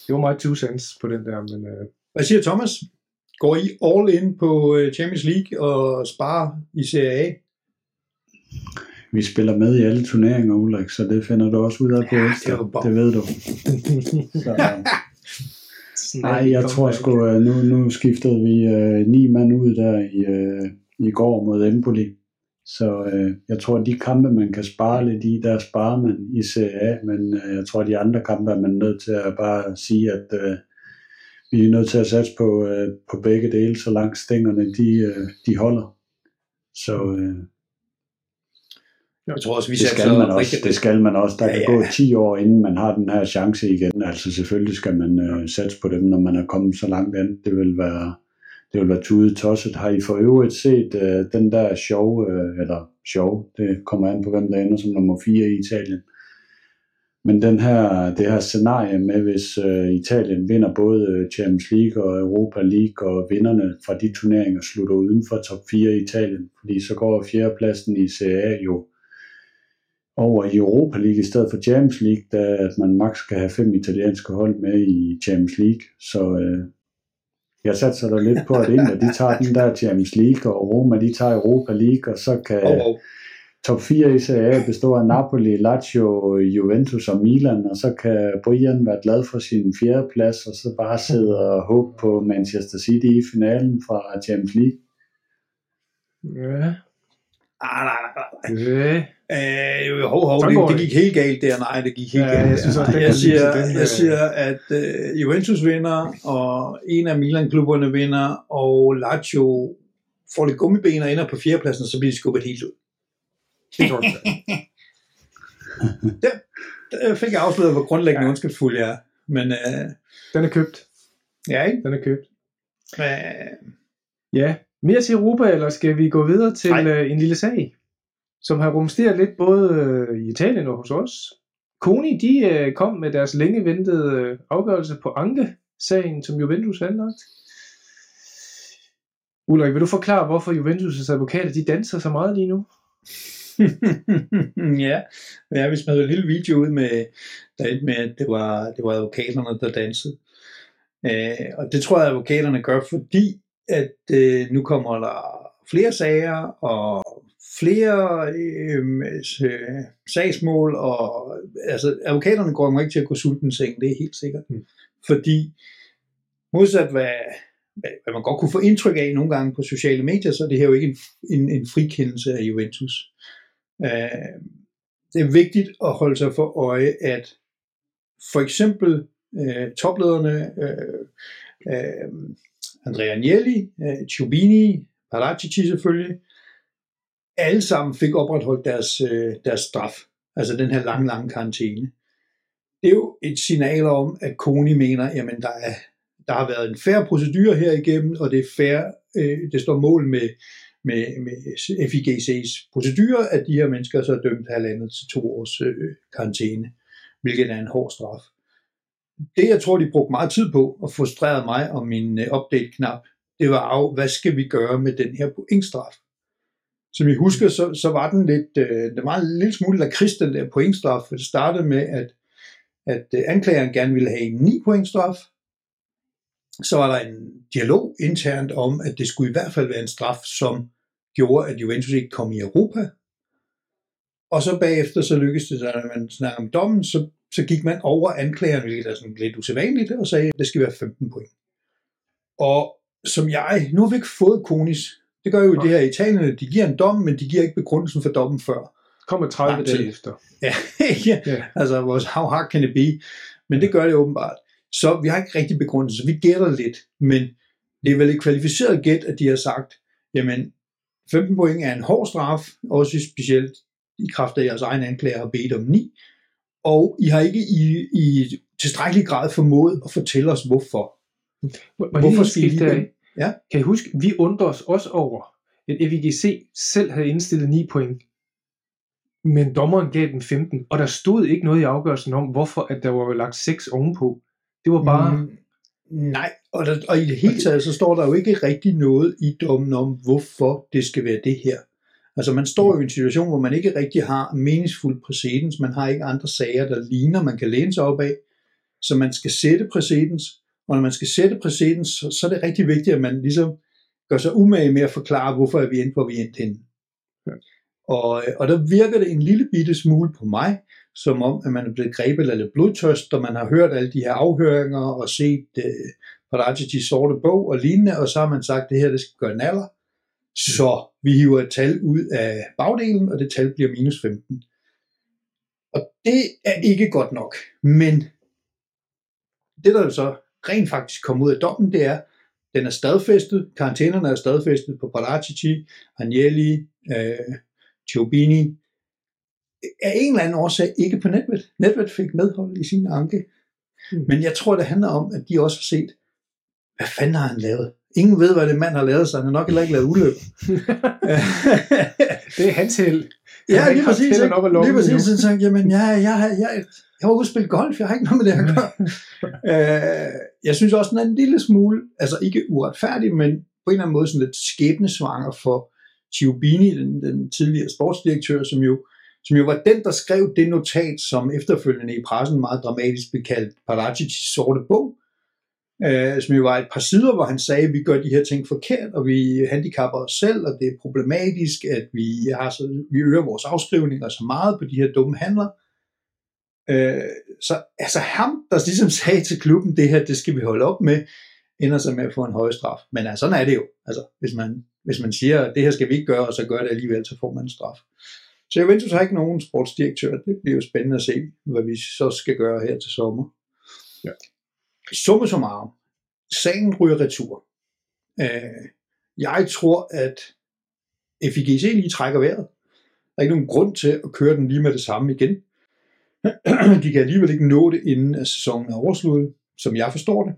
Det var meget two cents på den der, men øh, hvad siger Thomas? Går I all in på øh, Champions League og sparer i Serie A? Vi spiller med i alle turneringer, Ulrik, så det finder du også ud af på Ja, Insta. det det ved du. Så, nej, jeg tror sgu, øh, nu, nu skiftede vi øh, ni mand ud der i, øh, i går mod Empoli. Så øh, jeg tror, at de kampe, man kan spare lidt i, der sparer man i Serie A, men øh, jeg tror, at de andre kampe er man nødt til at bare sige, at øh, vi er nødt til at satse på, øh, på begge dele, så langt stængerne de, øh, de holder. Så øh, Jeg tror også, vi det, skal man også, det skal man også. Der Ja, kan ja. gå 10 år, inden man har den her chance igen. Altså selvfølgelig skal man øh, satse på dem, når man er kommet så langt ind. Det vil være, det vil være tudet tosset. Har I for øvrigt set øh, den der show, øh, eller show, det kommer an på, hvem der ender som nummer 4 i Italien. Men den her, det her scenarie med, hvis øh, Italien vinder både øh, Champions League og Europa League, og vinderne fra de turneringer slutter uden for top 4 i Italien, fordi så går fjerdepladsen i Serie A jo over i Europa League i stedet for Champions League, da at man maks kan have fem italienske hold med i Champions League. Så øh, jeg satser da lidt på, at Inter de tager den der Champions League, og Roma de tager Europa League, og så kan Oh, oh top 4 i Serie A bestå af Napoli, Lazio, Juventus og Milan, og så kan Brian være glad for sin fjerde plads, og så bare sidde og håbe på Manchester City i finalen fra Champions League. Ja. ah, nej, nej, nej. Ja. Øh, hov, hov, det, det gik helt galt der. Nej, det gik helt Ja, galt. jeg synes også, jeg, kan siger, den, jeg øh, siger, at øh, Juventus vinder, og en af Milan-klubberne vinder, og Lazio får lidt gummiben og ender på fjerdepladsen, så bliver de skubbet helt ud. Det tror jeg. Der fik jeg afsløret, hvor grundlæggende ja. ondskabsfuld jeg er. Men øh, Den er købt. ja, ikke? Den er købt. Øh, Ja, mere til Europa, eller skal vi gå videre til Nej. øh, en lille sag, som har rumsteret lidt både øh, i Italien og hos os. Koni, de øh, kom med deres længe ventede øh, afgørelse på Anke-sagen, som Juventus har anlagt. Ulrik, vil du forklare, hvorfor Juventus' advokater de danser så meget lige nu? ja, ja, vi smed en lille video ud med, der med, at det var, det var advokaterne, der dansede. Øh, og det tror jeg, advokaterne gør, fordi at øh, nu kommer der flere sager og flere øh, øh, sagsmål, og altså, advokaterne går jo ikke til at gå sulten seng, det er helt sikkert. Mm. Fordi modsat hvad, hvad man godt kunne få indtryk af nogle gange på sociale medier, så er det her jo ikke en, en, en frikendelse af Juventus. Øh, det er vigtigt at holde sig for øje, at for eksempel øh, toplederne øh, øh, Andrea Agnelli, øh, Ciubini, Paratici selvfølgelig, alle sammen fik opretholdt deres, øh, deres straf, altså den her lang, lang karantæne. Det er jo et signal om, at Koni mener, jamen der, er, der har været en færre procedure her igennem, og det er fair, øh, det står mål med, med, med FIGC's procedure, at de her mennesker så er dømt halvandet til to års øh, karantæne, hvilket er en hård straf. Det, jeg tror, de brugte meget tid på og frustrerede mig om min øh, update-knap, det var af, hvad skal vi gøre med den her pointstraf? Som I husker, så, så var den lidt, øh, det var en lille smule lakrids, den der pointstraf. Det startede med, at, at øh, anklageren gerne ville have en 9 pointstraf. Så var der en dialog internt om, at det skulle i hvert fald være en straf, som gjorde, at Juventus ikke kom i Europa. Og så bagefter, så lykkedes det, når man snakker om dommen, så, så gik man over anklageren, hvilket er sådan lidt usædvanligt, og sagde, at det skal være 15 point. Og som jeg, nu har vi ikke fået Konis det gør jo ja. det her i Italien, de giver en dom, men de giver ikke begrundelsen for dommen før. Kommer 30 dage efter. Ja, ja. ja, altså vores how hard can it be? Men det gør det åbenbart. Så vi har ikke rigtig begrundelse, vi gætter lidt, men det er vel et kvalificeret gæt, at de har sagt, jamen 15 point er en hård straf, også specielt i kraft af jeres egen anklager har bedt om 9, og I har ikke i, i tilstrækkelig grad formået at fortælle os, hvorfor. Hvorfor skal I lige Ja. Kan I huske, vi undrer os også over, at FIGC selv havde indstillet 9 point, men dommeren gav den 15, og der stod ikke noget i afgørelsen om, hvorfor at der var lagt 6 ovenpå. Det var bare... Mm, nej, og, der, og i det hele taget, så står der jo ikke rigtig noget i dommen om, hvorfor det skal være det her. Altså man står jo i en situation, hvor man ikke rigtig har meningsfuld præcedens, man har ikke andre sager, der ligner, man kan læne sig op af, så man skal sætte præcedens, og når man skal sætte præcedens, så, så er det rigtig vigtigt, at man ligesom gør sig umage med at forklare, hvorfor er vi endt, hvor vi er endt henne. Ja. Og, og der virker det en lille bitte smule på mig, som om, at man er blevet grebet af lidt blodtørst, og man har hørt alle de her afhøringer og set uh, Paratici sorte bog og lignende, og så har man sagt, at det her det skal gøre naller. Så vi hiver et tal ud af bagdelen, og det tal bliver minus 15. Og det er ikke godt nok, men det der så rent faktisk kom ud af dommen, det er, den er stadfæstet, karantænerne er stadfæstet på Paratici, Agnelli, øh, Ciobini, af en eller anden årsag ikke på Netvet. Netvet fik medhold i sin anke. Mm. Men jeg tror, det handler om, at de også har set, hvad fanden har han lavet? Ingen ved, hvad det mand har lavet, så han har nok heller ikke lavet ulykke. det er hans held. Ja, lige præcis. Lige præcis. Så sagde, jamen, jeg, jeg, jeg, jeg har udspillet golf, jeg har ikke noget med det at gøre. øh, jeg synes også, den er en lille smule, altså ikke uretfærdig, men på en eller anden måde sådan lidt skæbnesvanger for Ciubini, den, den tidligere sportsdirektør, som jo, som jo var den, der skrev det notat, som efterfølgende i pressen meget dramatisk blev kaldt Paraticis sorte bog, øh, som jo var et par sider, hvor han sagde, at vi gør de her ting forkert, og vi handicapper os selv, og det er problematisk, at vi, har så, vi øger vores afskrivninger så meget på de her dumme handler, Øh, så altså ham, der ligesom sagde til klubben, det her, det skal vi holde op med, ender sig med at få en høj straf. Men altså, sådan er det jo. Altså, hvis man, hvis man siger, at det her skal vi ikke gøre, og så gør det alligevel, så får man en straf. Så Juventus har ikke nogen sportsdirektør. Det bliver jo spændende at se, hvad vi så skal gøre her til sommer. Ja. Summe summarum. Sagen ryger retur. Øh, jeg tror, at FIGC lige trækker vejret. Der er ikke nogen grund til at køre den lige med det samme igen. de kan alligevel ikke nå det, inden at sæsonen er oversluttet, som jeg forstår det.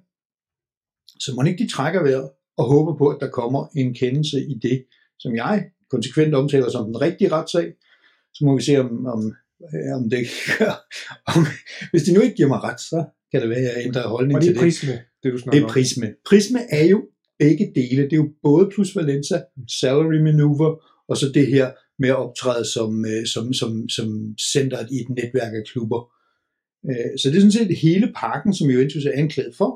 Så må ikke de trækker vejret og håber på, at der kommer en kendelse i det, som jeg konsekvent omtaler som den rigtige retssag. Så må vi se, om, om, øh, om det om, Hvis de nu ikke giver mig ret, så kan det være, at jeg ændrer holdning og det er til prisme, det. Det, du det er prisme. Prisme er jo begge dele. Det er jo både plus Valenza, salary maneuver, og så det her med at optræde som, øh, som, som, som centret i et netværk af klubber. Øh, så det er sådan set hele pakken, som Juventus er anklaget for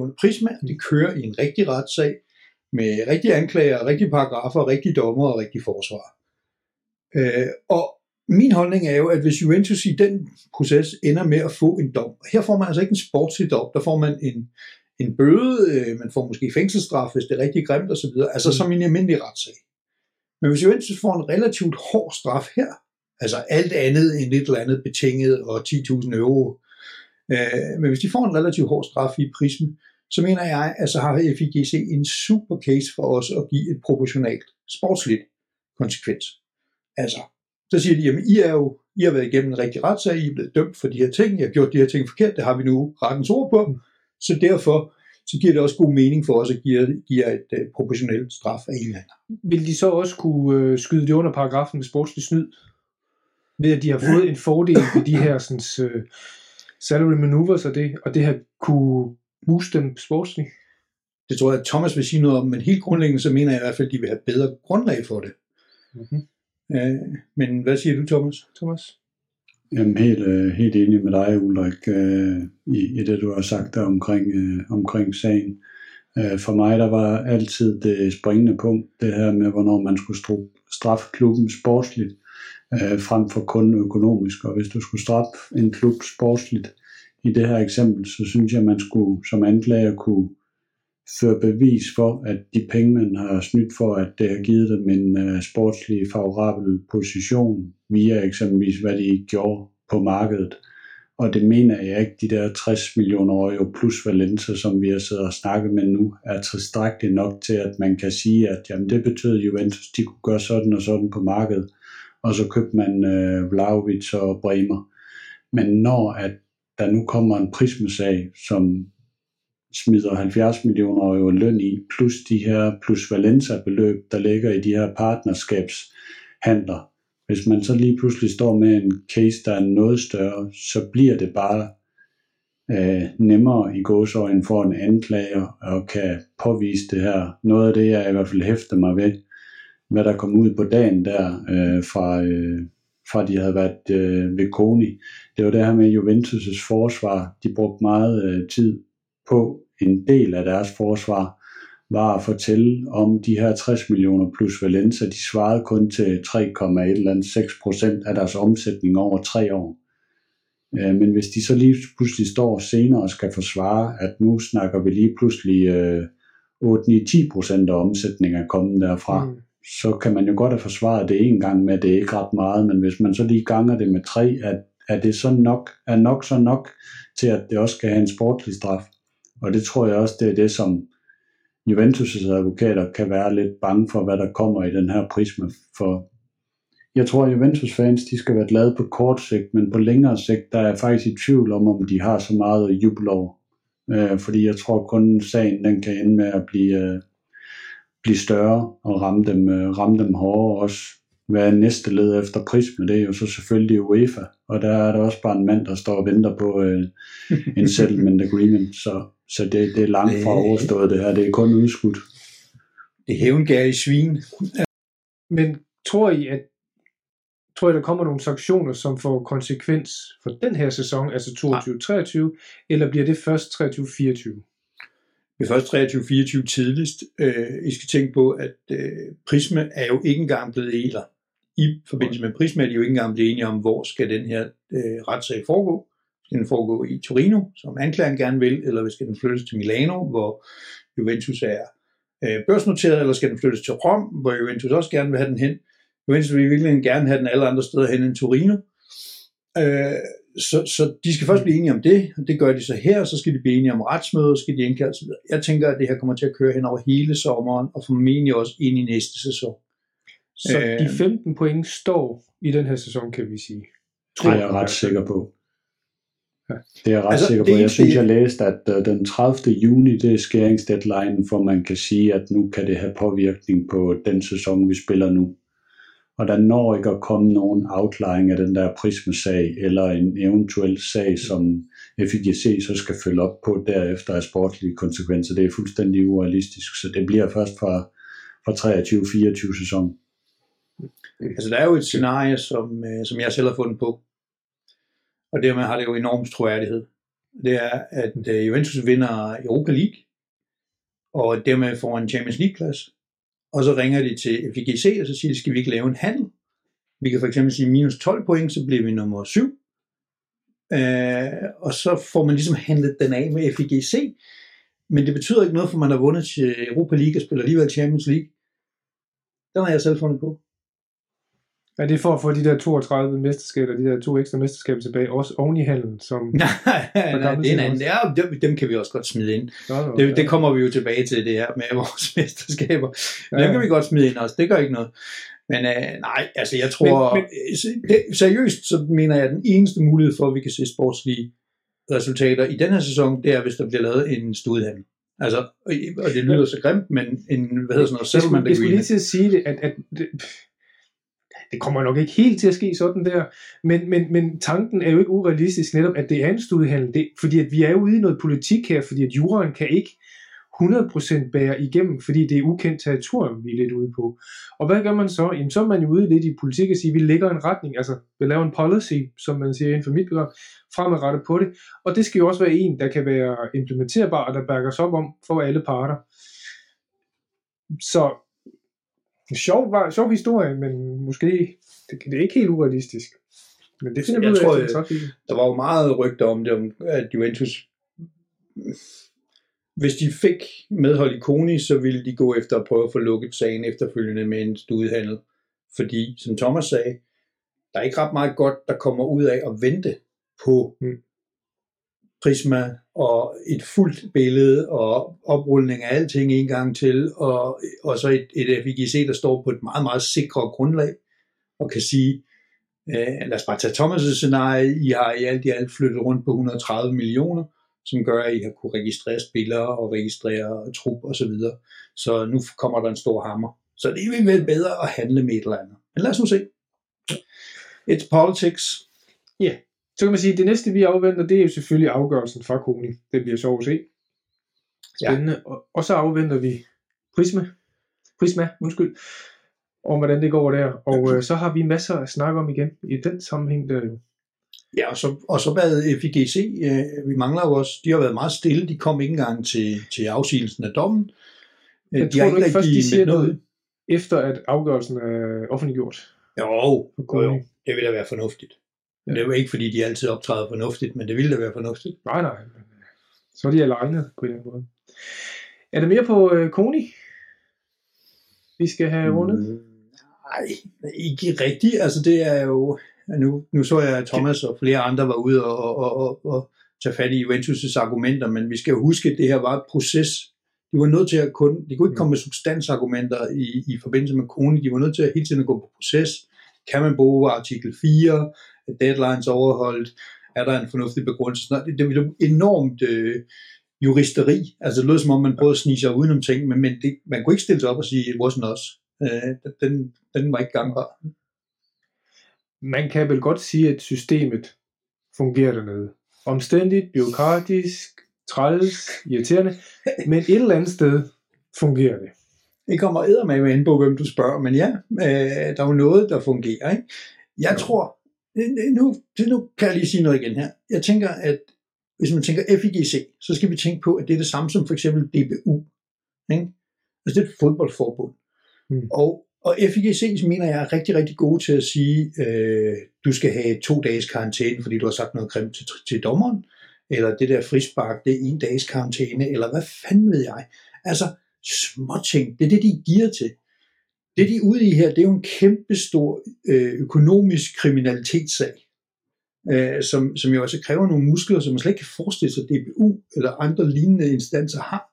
under Prisma. Det kører i en rigtig retssag med rigtige anklager, rigtige paragrafer, rigtige dommer og rigtige forsvar. Og min holdning er jo, at hvis Juventus i den proces ender med at få en dom, her får man altså ikke en sportslig dom, der får man en, en bøde, man får måske fængselsstraf, hvis det er rigtig grimt osv., altså som en almindelig retssag. Men hvis Juventus får en relativt hård straf her, altså alt andet end et eller andet betinget og 10.000 euro, øh, men hvis de får en relativt hård straf i prismen, så mener jeg, at så har FIGC en super case for os at give et proportionalt sportsligt konsekvens. Altså, så siger de, jamen I, er jo, I har været igennem en rigtig retssag, I er blevet dømt for de her ting, I har gjort de her ting forkert, det har vi nu rettens ord på, så derfor så giver det også god mening for os at give, give et uh, proportionelt straf af en eller anden. Vil de så også kunne uh, skyde det under paragrafen med sportslig snyd? Ved at de har fået en fordel ved de her sådan, uh, salary maneuvers og det, og det har kunne booste dem sportsligt? Det tror jeg, at Thomas vil sige noget om, men helt grundlæggende så mener jeg i hvert fald, at de vil have bedre grundlag for det. Mm-hmm. Uh, men hvad siger du, Thomas? Thomas? Jamen helt, øh, helt enig med dig, Ulrik, øh, i, i det, du har sagt der omkring, øh, omkring sagen. Øh, for mig, der var altid det springende punkt, det her med, hvornår man skulle straffe klubben sportsligt, øh, frem for kun økonomisk. Og hvis du skulle straffe en klub sportsligt, i det her eksempel, så synes jeg, man skulle som anklager kunne føre bevis for, at de penge, man har snydt for, at det har givet dem en uh, sportslig favorabel position, via eksempelvis, hvad de gjorde på markedet. Og det mener jeg ikke, de der 60 millioner euro plus Valenza, som vi har siddet og snakket med nu, er tilstrækkeligt nok til, at man kan sige, at jamen, det betød Juventus, de kunne gøre sådan og sådan på markedet. Og så købte man øh, uh, Vlaovic og Bremer. Men når at der nu kommer en prismesag, som smider 70 millioner euro løn i, plus de her plus Valenza-beløb, der ligger i de her partnerskabshandler. Hvis man så lige pludselig står med en case, der er noget større, så bliver det bare øh, nemmere i gåsøjen for en anklager og kan påvise det her. Noget af det, jeg i hvert fald hæfter mig ved, hvad der kom ud på dagen der øh, fra, øh, fra de havde været øh, ved Koni, det var det her med Juventus' forsvar. De brugte meget øh, tid på en del af deres forsvar var at fortælle om de her 60 millioner plus Valenza. De svarede kun til 3,6 procent af deres omsætning over tre år. Øh, men hvis de så lige pludselig står senere og skal forsvare, at nu snakker vi lige pludselig 8-9-10 procent af omsætningen er kommet derfra, mm. så kan man jo godt have forsvaret det en gang med, at det er ikke ret meget, men hvis man så lige ganger det med tre, at, er det så nok, er nok så nok til, at det også skal have en sportlig straf. Og det tror jeg også, det er det, som Juventus' advokater kan være lidt bange for, hvad der kommer i den her prisme. For jeg tror, at Juventus-fans de skal være glade på kort sigt, men på længere sigt, der er jeg faktisk i tvivl om, om de har så meget at juble over. Øh, fordi jeg tror kun sagen den kan ende med at blive, øh, blive større og ramme dem, øh, ramme dem hårdere også. Hvad er næste led efter prisme? Det er jo så selvfølgelig UEFA, og der er der også bare en mand, der står og venter på øh, en settlement agreement. Så så det, det er langt fra overstået det her, det er kun udskudt. Det hævngær i svin. Men tror I, at tror I, der kommer nogle sanktioner, som får konsekvens for den her sæson, altså 22-23, eller bliver det først 23-24? Det er først 23-24 tidligst. Øh, I skal tænke på, at øh, Prisma er jo ikke engang blevet eler. I forbindelse med Prisma er de jo ikke engang blevet enige om, hvor skal den her øh, retssag foregå. Skal den foregå i Torino, som anklageren gerne vil, eller skal den flyttes til Milano, hvor Juventus er øh, børsnoteret, eller skal den flyttes til Rom, hvor Juventus også gerne vil have den hen. Juventus vil virkelig gerne have den alle andre steder hen end Torino. Øh, så, så de skal først blive enige om det, og det gør de så her, så skal de blive enige om retsmøder, skal de indkalde osv. Jeg tænker, at det her kommer til at køre hen over hele sommeren, og formentlig også ind i næste sæson. Så øh, de 15 point står i den her sæson, kan vi sige. Tror jeg er ret sikker på. Det er jeg ret altså, sikker på. Jeg synes, jeg læste, at uh, den 30. juni, det er skæringsdeadline, for man kan sige, at nu kan det have påvirkning på den sæson, vi spiller nu. Og der når ikke at komme nogen afklaring af den der prismesag, eller en eventuel sag, som FIGC så skal følge op på derefter af sportslige konsekvenser. Det er fuldstændig urealistisk, så det bliver først fra, fra 23-24 sæson. Altså der er jo et scenarie, som, øh, som jeg selv har fundet på, og dermed har det jo enormt troværdighed. Det er, at øh, Juventus vinder Europa League, og dermed får en Champions League-plads. Og så ringer de til FGC, og så siger de, skal vi ikke lave en handel? Vi kan for eksempel sige minus 12 point, så bliver vi nummer 7. Øh, og så får man ligesom handlet den af med FIGC. Men det betyder ikke noget, for man har vundet til Europa League og spiller alligevel Champions League. Den har jeg selv fundet på. Er det for at få de der 32 mesterskaber, de der to ekstra mesterskaber tilbage, også oven i handlen? Som... nej, nej, det er en anden. Ja, dem, dem kan vi også godt smide ind. Det, det kommer vi jo tilbage til, det her med vores mesterskaber. Ja, ja. Dem kan vi godt smide ind også, det gør ikke noget. Men øh, nej, altså jeg tror, men, men, det, seriøst, så mener jeg, at den eneste mulighed for, at vi kan se sportslige resultater i den her sæson, det er, hvis der bliver lavet en studiehandel. Altså, og det lyder så grimt, men en, hvad hedder sådan noget, settlement agreement. Jeg skulle lige til at sige det, at, at det, kommer nok ikke helt til at ske sådan der, men, men, men tanken er jo ikke urealistisk netop, at det er en studiehandel, det, fordi at vi er ude i noget politik her, fordi at juraen kan ikke 100% bære igennem, fordi det er ukendt territorium, vi er lidt ude på. Og hvad gør man så? Jamen så er man jo ude lidt i politik og sige, vi lægger en retning, altså vi laver en policy, som man siger inden for mit program, fremadrettet på det. Og det skal jo også være en, der kan være implementerbar, og der bakker sig op om for alle parter. Så sjov, var, sjov historie, men måske det, det er ikke helt urealistisk. Men det finder jeg, jeg tror, jeg, der var jo meget rygter om det, om at Juventus hvis de fik medhold i Koni, så ville de gå efter at prøve at få lukket sagen efterfølgende med en studiehandel. Fordi, som Thomas sagde, der er ikke ret meget godt, der kommer ud af at vente på mm. Prisma og et fuldt billede og oprulning af alting en gang til, og, og så et, et FIGC, der står på et meget, meget sikre grundlag og kan sige, øh, lad os bare tage Thomas' scenarie, I har i alt i alt flyttet rundt på 130 millioner, som gør, at I har kunne registrere spillere og registrere trup og så videre. Så nu kommer der en stor hammer. Så det er vel bedre at handle med et eller andet. Men lad os nu se. It's politics. Ja, yeah så kan man sige, at det næste vi afventer, det er jo selvfølgelig afgørelsen fra Koni. Det bliver sjovt at se. Spændende. Ja. Og, og så afventer vi Prisma. Prisma, undskyld. Om hvordan det går der. Og øh, så har vi masser at snakke om igen i den sammenhæng der jo. Ja, og så, og så hvad FIGC, øh, vi mangler jo også, de har været meget stille, de kom ikke engang til, til afsigelsen af dommen. Øh, jeg de tror har ikke, ikke først, de siger noget, noget, efter at afgørelsen er offentliggjort? Jo, jo, jo, det vil da være fornuftigt. Ja. Det er jo ikke, fordi de altid optræder fornuftigt, men det ville da være fornuftigt. Nej, nej. Så er de alene på en måde. Er der mere på øh, Koni? Vi skal have rundet? Mm, nej, ikke rigtigt. Altså det er jo, nu, nu så jeg, at Thomas og flere andre var ude og, og, og, og tage fat i Juventus' argumenter, men vi skal jo huske, at det her var et proces. De var nødt til at kun, de kunne ikke komme med substansargumenter i, i forbindelse med Koni, de var nødt til at hele tiden gå på proces. Kan man bruge artikel 4, deadlines overholdt, er der en fornuftig begrundelse? Det, det var enormt øh, juristeri, altså det lød som om man prøvede at snige sig udenom ting, men, men det, man kunne ikke stille sig op og sige, it wasn't us. Øh, den, den var ikke gangbar man kan vel godt sige, at systemet fungerer dernede. Omstændigt, byråkratisk, træls, irriterende, men et eller andet sted fungerer det. Det kommer med ind på, hvem du spørger, men ja, øh, der er jo noget, der fungerer. Ikke? Jeg tror, nu, nu kan jeg lige sige noget igen her. Jeg tænker, at hvis man tænker FIGC, så skal vi tænke på, at det er det samme som for eksempel DBU. Ikke? Altså det er et fodboldforbund. Hmm. Og og FIGC mener jeg er rigtig, rigtig gode til at sige, øh, du skal have to dages karantæne, fordi du har sagt noget grimt til, til dommeren, eller det der frispark, det er en dages karantæne, eller hvad fanden ved jeg. Altså, små ting, det er det, de giver til. Det, de er ude i her, det er jo en kæmpe stor øh, økonomisk kriminalitetssag, øh, som, som jo også kræver nogle muskler, som man slet ikke kan forestille sig, at DBU eller andre lignende instanser har.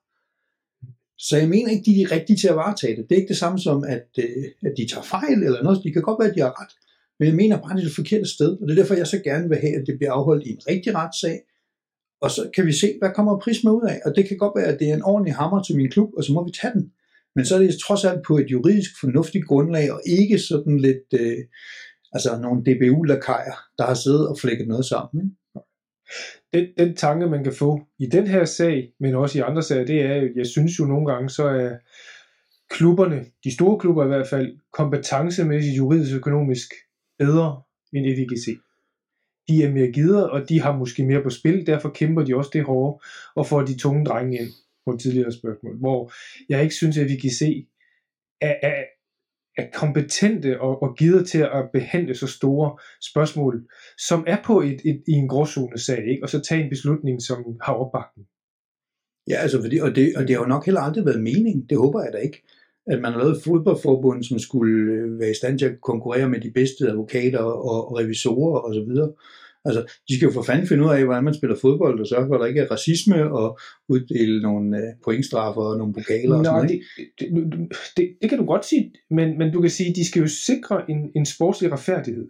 Så jeg mener ikke, de er rigtige til at varetage det. Det er ikke det samme som, at, øh, at de tager fejl eller noget. Det kan godt være, at de har ret. Men jeg mener bare, at det er det forkerte sted. Og det er derfor, jeg så gerne vil have, at det bliver afholdt i en rigtig retssag. Og så kan vi se, hvad kommer Prisma ud af. Og det kan godt være, at det er en ordentlig hammer til min klub, og så må vi tage den. Men så er det trods alt på et juridisk fornuftigt grundlag, og ikke sådan lidt, øh, altså nogle DBU-lakajer, der har siddet og flækket noget sammen. Ikke? Den, den tanke, man kan få i den her sag, men også i andre sager, det er, jeg synes jo nogle gange, så er klubberne, de store klubber i hvert fald, kompetencemæssigt, juridisk og økonomisk bedre end FIGC. De er mere gider, og de har måske mere på spil, derfor kæmper de også det hårde, og får de tunge drenge ind på et tidligere spørgsmål, hvor jeg ikke synes, at vi kan se, at, at, er kompetente og, og gider til at behandle så store spørgsmål, som er på et, et, i en gråzone sag, ikke? og så tage en beslutning, som har opbakning. Ja, altså, fordi, og, det, og det har jo nok heller aldrig været mening, det håber jeg da ikke, at man har lavet fodboldforbund, som skulle øh, være i stand til at konkurrere med de bedste advokater og, og revisorer osv., Altså, de skal jo for fanden finde ud af, hvordan man spiller fodbold, og sørge for, at der ikke er racisme, og uddele nogle øh, pointstraffer og nogle pokaler og sådan noget. Det, det, det, det kan du godt sige, men, men du kan sige, at de skal jo sikre en, en sportslig retfærdighed.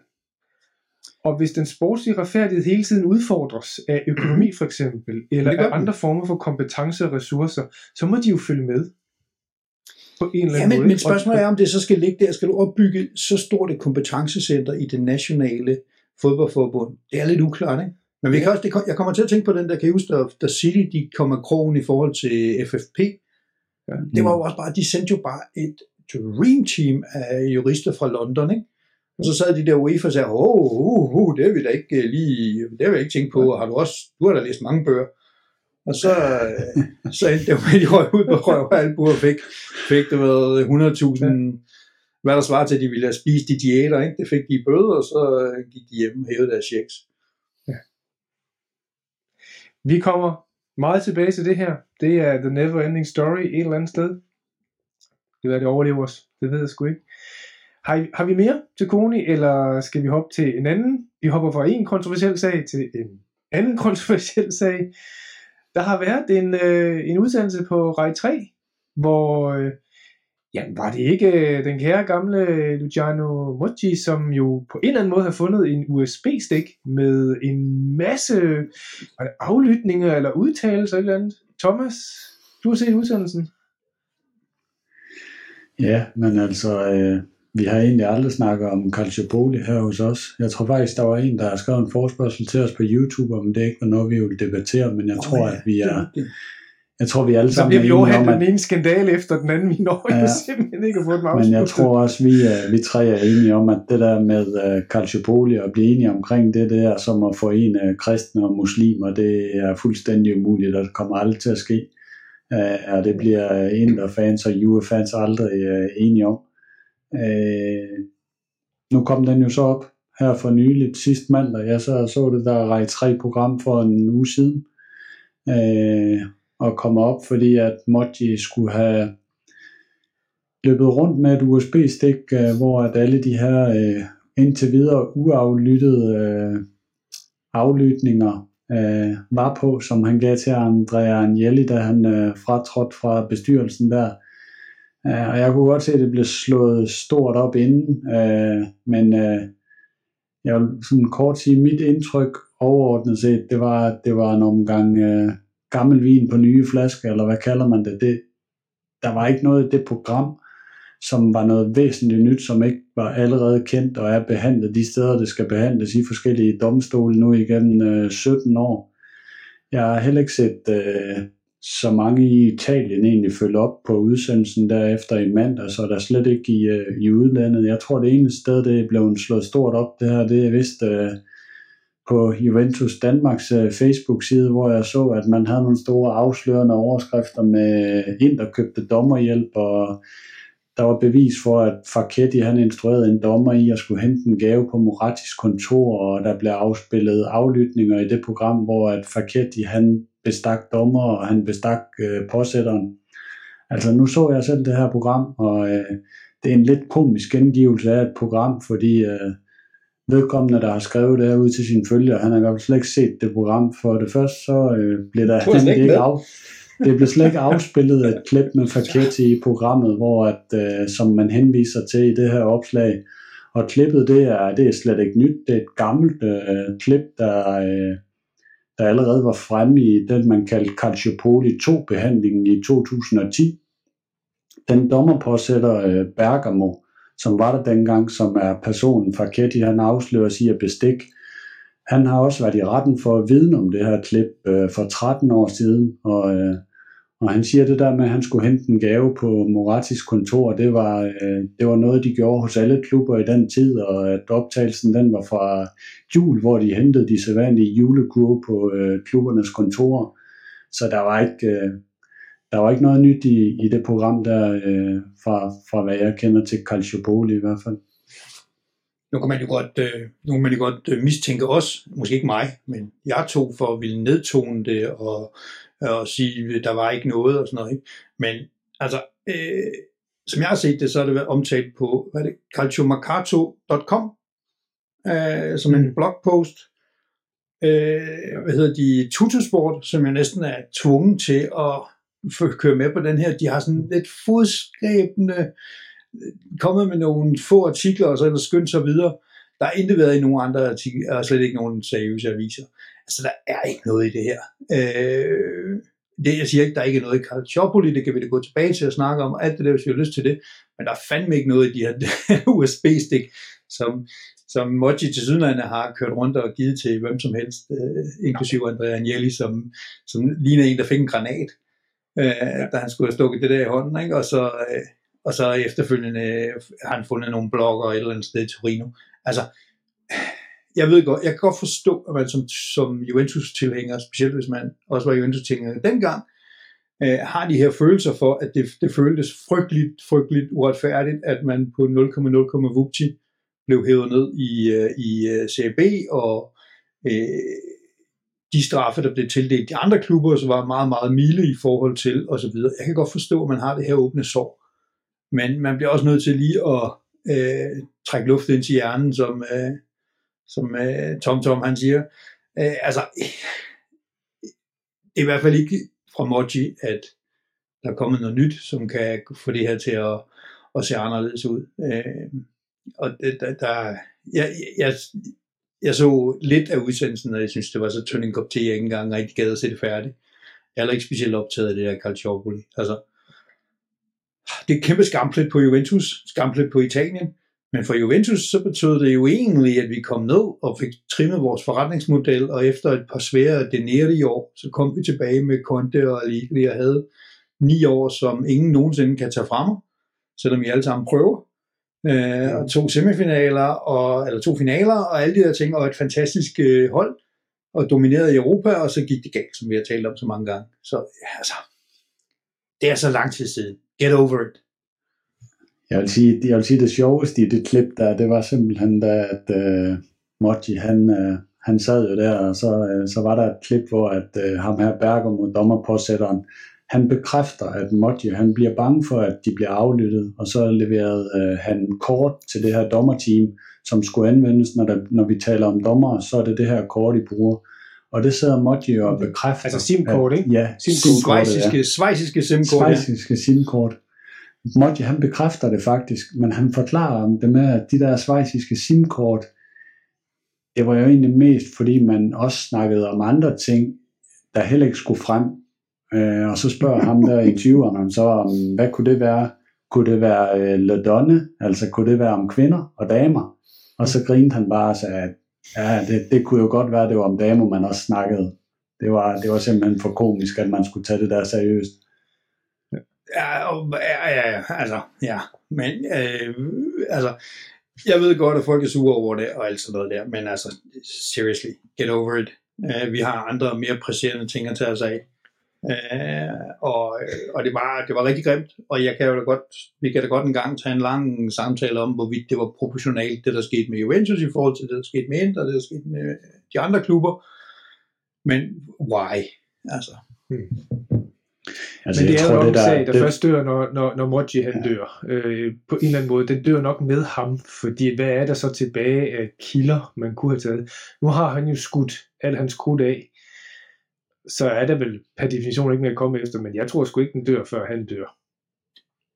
Og hvis den sportslige retfærdighed hele tiden udfordres af økonomi for eksempel, eller af andre former for kompetencer og ressourcer, så må de jo følge med. På en eller anden ja, men, måde. men spørgsmålet er, om det så skal ligge der. Skal du opbygge så stort et kompetencecenter i det nationale fodboldforbund. Det er lidt uklart, ikke? Men vi kan også, det, jeg kommer til at tænke på den der, kan I huske, da City de kom af krogen i forhold til FFP. Ja. Det var jo også bare, de sendte jo bare et dream team af jurister fra London, ikke? Og så sad de der UEFA og sagde, åh, oh, uh, uh, det har vi da ikke øh, lige, det har vi ikke tænkt på, har du også, du har da læst mange bøger. Og så, så endte det med, at de røg ud på røv og albu og fik, fik det været 100.000 hvad der svarer til, at de ville have spist de diæter, ikke? det fik de i bøde, og så øh, gik de hjem og hævede deres checks. Ja. Vi kommer meget tilbage til det her. Det er The Never Ending Story et eller andet sted. Det er det overlever os. Det ved jeg sgu ikke. Har, I, har vi mere til Koni, eller skal vi hoppe til en anden? Vi hopper fra en kontroversiel sag til en anden kontroversiel sag. Der har været en, øh, en udsendelse på Rej 3, hvor øh, Jamen, var det ikke øh, den kære gamle Luciano Mochi, som jo på en eller anden måde har fundet en USB-stik med en masse aflytninger eller udtalelser eller andet? Thomas, du har set udsendelsen? Ja, men altså, øh, vi har egentlig aldrig snakket om Calciopoli her hos os. Jeg tror faktisk, der var en, der har skrevet en forspørgsel til os på YouTube, om det ikke var noget, vi ville debattere, men jeg oh, tror, ja, at vi er... Det jeg tror, vi alle sammen Så bliver vi overhandlet den ene skandale efter den anden. Vi når ja, simpelthen ikke at få den Men jeg tror også, vi, vi tre er enige om, at det der med uh, Calciopoli og blive enige omkring det der, som at forene kristne og muslimer, det er fuldstændig umuligt, og det kommer aldrig til at ske. Uh, og det bliver Inter-fans og Juve-fans aldrig uh, enige om. Uh, nu kom den jo så op her for nyligt, sidst mandag. Jeg så, så det der rej tre program for en uge siden. Uh, og komme op, fordi at Moji skulle have løbet rundt med et USB-stik, øh, hvor at alle de her øh, indtil videre uaflyttede øh, aflytninger øh, var på, som han gav til Andrea Agnelli, da han øh, fratrådte fra bestyrelsen der. Øh, og jeg kunne godt se, at det blev slået stort op inden, øh, men øh, jeg vil sådan kort sige, mit indtryk overordnet set, det var, at det var en omgang øh, gammel vin på nye flasker, eller hvad kalder man det, det der var ikke noget i det program, som var noget væsentligt nyt, som ikke var allerede kendt og er behandlet de steder, det skal behandles i forskellige domstole nu igennem øh, 17 år. Jeg har heller ikke set øh, så mange i Italien egentlig følge op på udsendelsen derefter i mandag, så der slet ikke i, øh, i udlandet. Jeg tror, det eneste sted, det er blevet slået stort op, det her, det er vist øh, på Juventus Danmarks øh, Facebook-side, hvor jeg så, at man havde nogle store afslørende overskrifter med øh, interkøbte dommerhjælp, og der var bevis for, at Farketti han instruerede en dommer i at skulle hente en gave på Moratis kontor, og der blev afspillet aflytninger i det program, hvor at Farketti han bestak dommer, og han bestak øh, påsætteren. Altså nu så jeg selv det her program, og øh, det er en lidt komisk gengivelse af et program, fordi øh, vedkommende, der har skrevet det her ud til sine følgere, han har i hvert fald slet ikke set det program. For det første, så øh, blev der ikke, ikke af, det blev slet ikke afspillet et klip med Faketti i programmet, hvor at, øh, som man henviser til i det her opslag. Og klippet, det er, det er slet ikke nyt. Det er et gammelt øh, klip, der, øh, der allerede var fremme i den, man kaldte Calciopoli 2-behandlingen i 2010. Den dommerpåsætter øh, Bergamo, som var der dengang, som er personen fra Ketty, han afslører sig at bestik han har også været i retten for at vidne om det her klip øh, for 13 år siden, og, øh, og han siger det der med, at han skulle hente en gave på Moratis kontor, det var, øh, det var noget, de gjorde hos alle klubber i den tid, og at optagelsen den var fra jul, hvor de hentede de sædvanlige julekurve på øh, klubbernes kontorer. Så der var ikke, øh, der var ikke noget nyt i, i det program der, øh, fra, fra hvad jeg kender til Calciopoli i hvert fald. Nu kan man jo godt, øh, nu kan man jo godt øh, mistænke os, måske ikke mig, men jeg tog for at ville nedtone det og, og sige, at der var ikke noget og sådan noget. Ikke? Men altså, øh, som jeg har set det, så er det været omtalt på hvad er det, calciomercato.com øh, som en blogpost. Øh, hvad hedder de? Tutorsport, som jeg næsten er tvunget til at køre med på den her. De har sådan lidt fodskæbende øh, kommet med nogle få artikler, og så er der skyndt sig videre. Der har intet været i nogen andre artikler, og slet ikke nogen seriøse aviser. Altså, der er ikke noget i det her. Øh, det, jeg siger ikke, der er ikke er noget i Calciopoli, det kan vi da gå tilbage til at snakke om, alt det der, hvis vi har lyst til det, men der er fandme ikke noget i de her USB-stik, som, som Moji til Sydlandet har kørt rundt og givet til hvem som helst, øh, inklusive Andrea Agnelli, som, som ligner en, der fik en granat, øh, da han skulle have stukket det der i hånden, ikke? og så... Øh, og så efterfølgende har han fundet nogle blogger et eller andet sted i Torino. Altså, jeg ved godt, jeg kan godt forstå, at man som, som Juventus-tilhænger, specielt hvis man også var Juventus-tilhænger dengang, øh, har de her følelser for, at det, det føltes frygteligt, frygteligt uretfærdigt, at man på 0,0, vupti blev hævet ned i, øh, i uh, Serie B, og øh, straffe, der blev tildelt de andre klubber, så var meget, meget milde i forhold til, og så videre. Jeg kan godt forstå, at man har det her åbne sår. Men man bliver også nødt til lige at øh, trække luft ind til hjernen, som, øh, som øh, Tom Tom han siger. Øh, altså, det er i hvert fald ikke fra Moji, at der er kommet noget nyt, som kan få det her til at, at se anderledes ud. Øh, og det, der, der jeg, jeg, jeg så lidt af udsendelsen, og jeg synes, det var så tynd en kop te, jeg ikke engang rigtig gad at se det færdigt. Jeg er ikke specielt optaget af det der Calciopoli. Altså, det er et kæmpe skamplet på Juventus, skamplet på Italien, men for Juventus så betød det jo egentlig, at vi kom ned og fik trimmet vores forretningsmodel, og efter et par svære denere år, så kom vi tilbage med Conte og Allegri og havde ni år, som ingen nogensinde kan tage fra mig, selvom vi alle sammen prøver. Øh, og to semifinaler, og, eller to finaler, og alle de der ting, og et fantastisk øh, hold, og dominerede i Europa, og så gik det galt, som vi har talt om så mange gange. Så ja, altså, det er så lang tid siden. Get over it. Jeg vil sige, jeg vil sige det sjoveste i det klip der, det var simpelthen da, at øh, Moji, han, øh, han sad jo der, og så, øh, så var der et klip, hvor at øh, ham her Berger dommerpåsætteren, han bekræfter, at Moji, han bliver bange for, at de bliver aflyttet, og så leverede uh, han kort til det her dommerteam, som skulle anvendes, når, der, når vi taler om dommer, så er det det her kort, I bruger. Og det sidder Moji og bekræfter. Altså SIM-kort, ikke? Ja, SIM-kort. Svejsiske, svejsiske SIM-kort. Svejsiske SIM-kort. Moji han bekræfter det faktisk, men han forklarer om det med, at de der svejsiske SIM-kort, det var jo egentlig mest, fordi man også snakkede om andre ting, der heller ikke skulle frem. Øh, og så spørger ham der i 20'erne så, om, hvad kunne det være? Kunne det være øh, ledonne? Altså kunne det være om kvinder og damer? Og så grinte han bare og sagde, at Ja, det, det kunne jo godt være, det var om damer, man også snakkede. Det var, det var simpelthen for komisk, at man skulle tage det der seriøst. Ja, ja, ja, altså, ja. Men, øh, altså, jeg ved godt, at folk er sure over det, og alt sådan noget der, men altså, seriously, get over it. Uh, vi har andre mere presserende ting at tage os af. Uh, og, og det, var, det var rigtig grimt, og jeg kan jo da godt, vi kan da godt en gang tage en lang samtale om, hvorvidt det var proportionalt, det der skete med Juventus i forhold til det, der skete med Inter, det der skete med de andre klubber. Men why? Altså. Hmm. Altså, Men det er tror, jo en sag, der det... først dør, når, når, når Moji han ja. dør. Øh, på en eller anden måde. Den dør nok med ham, fordi hvad er der så tilbage af kilder, man kunne have taget? Nu har han jo skudt al hans krudt af så er der vel per definition ikke mere at komme efter, men jeg tror sgu ikke, den dør, før han dør.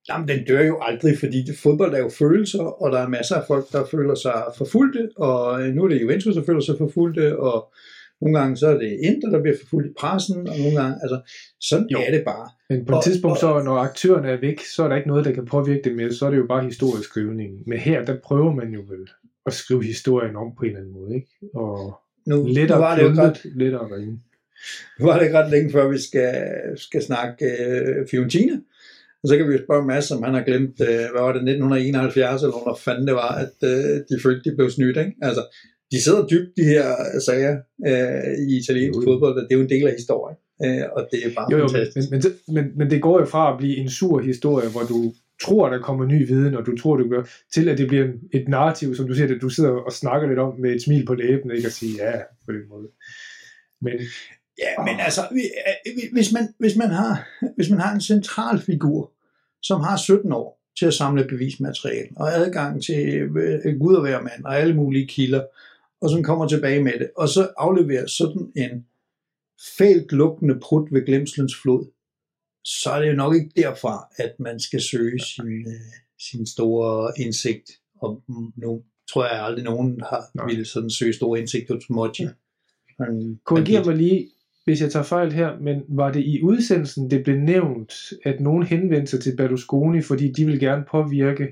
Jamen, den dør jo aldrig, fordi det, fodbold er jo følelser, og der er masser af folk, der føler sig forfulgte, og nu er det Juventus, der føler sig forfulgte, og nogle gange så er det Inter, der bliver forfulgt i pressen, og nogle gange, altså, sådan jo. er det bare. Men på et og, tidspunkt, så når aktørerne er væk, så er der ikke noget, der kan påvirke det mere, så er det jo bare historieskrivning. Men her, der prøver man jo vel at skrive historien om på en eller anden måde, ikke? Og nu, nu Lettere var det jo kluntet, lettere. Nu var det ikke ret længe før, vi skal, skal snakke øh, Fiorentina. Og så kan vi jo spørge Mads, om han har glemt, øh, hvad var det, 1971, eller hvor fanden det var, at øh, de følte, de blev snydt. Ikke? Altså, de sidder dybt, de her sager øh, i italiensk Jo, fodbold, og det er jo en del af historien. Øh, og det er bare Jo, jo, men, fantastisk. men, men, men det går jo fra at blive en sur historie, hvor du tror, der kommer ny viden, og du tror, det gør, til at det bliver et narrativ, som du siger, at du sidder og snakker lidt om med et smil på læben, ikke? og siger ja, på den måde. Men Ja, men altså, øh, hvis man, hvis, man har, hvis man har en central figur, som har 17 år til at samle bevismateriale, og adgang til øh, Gud og hver mand, og alle mulige kilder, og som kommer tilbage med det, og så afleverer sådan en fælt lukkende prut ved glemslens flod, så er det jo nok ikke derfra, at man skal søge sin, øh, sin store indsigt. Og nu tror jeg aldrig, nogen har Nej. ville sådan søge store indsigt hos Mochi. Han- korriger mig lige, hvis jeg tager fejl her, men var det i udsendelsen, det blev nævnt, at nogen henvendte sig til Berlusconi, fordi de ville gerne påvirke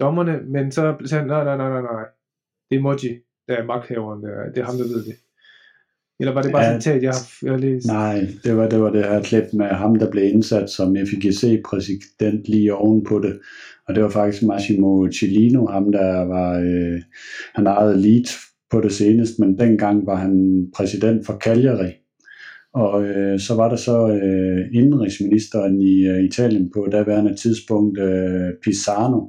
dommerne, men så sagde han, nej, nej, nej, nej, nej, det er Moji, der er magthaveren, der, er- det er ham, der ved det. Eller var det bare Ja. ja. citat, jeg har, jeg har læst? Nej, det var det, var det her klip med ham, der blev indsat som FIGC-præsident lige ovenpå det. Og det var faktisk Massimo Cellino, ham der var, øh, han ejede Leeds på det seneste, men dengang var han præsident for Cagliari. Og øh, så var der så øh, indenrigsministeren i øh, Italien på daværende tidspunkt, øh, Pisano.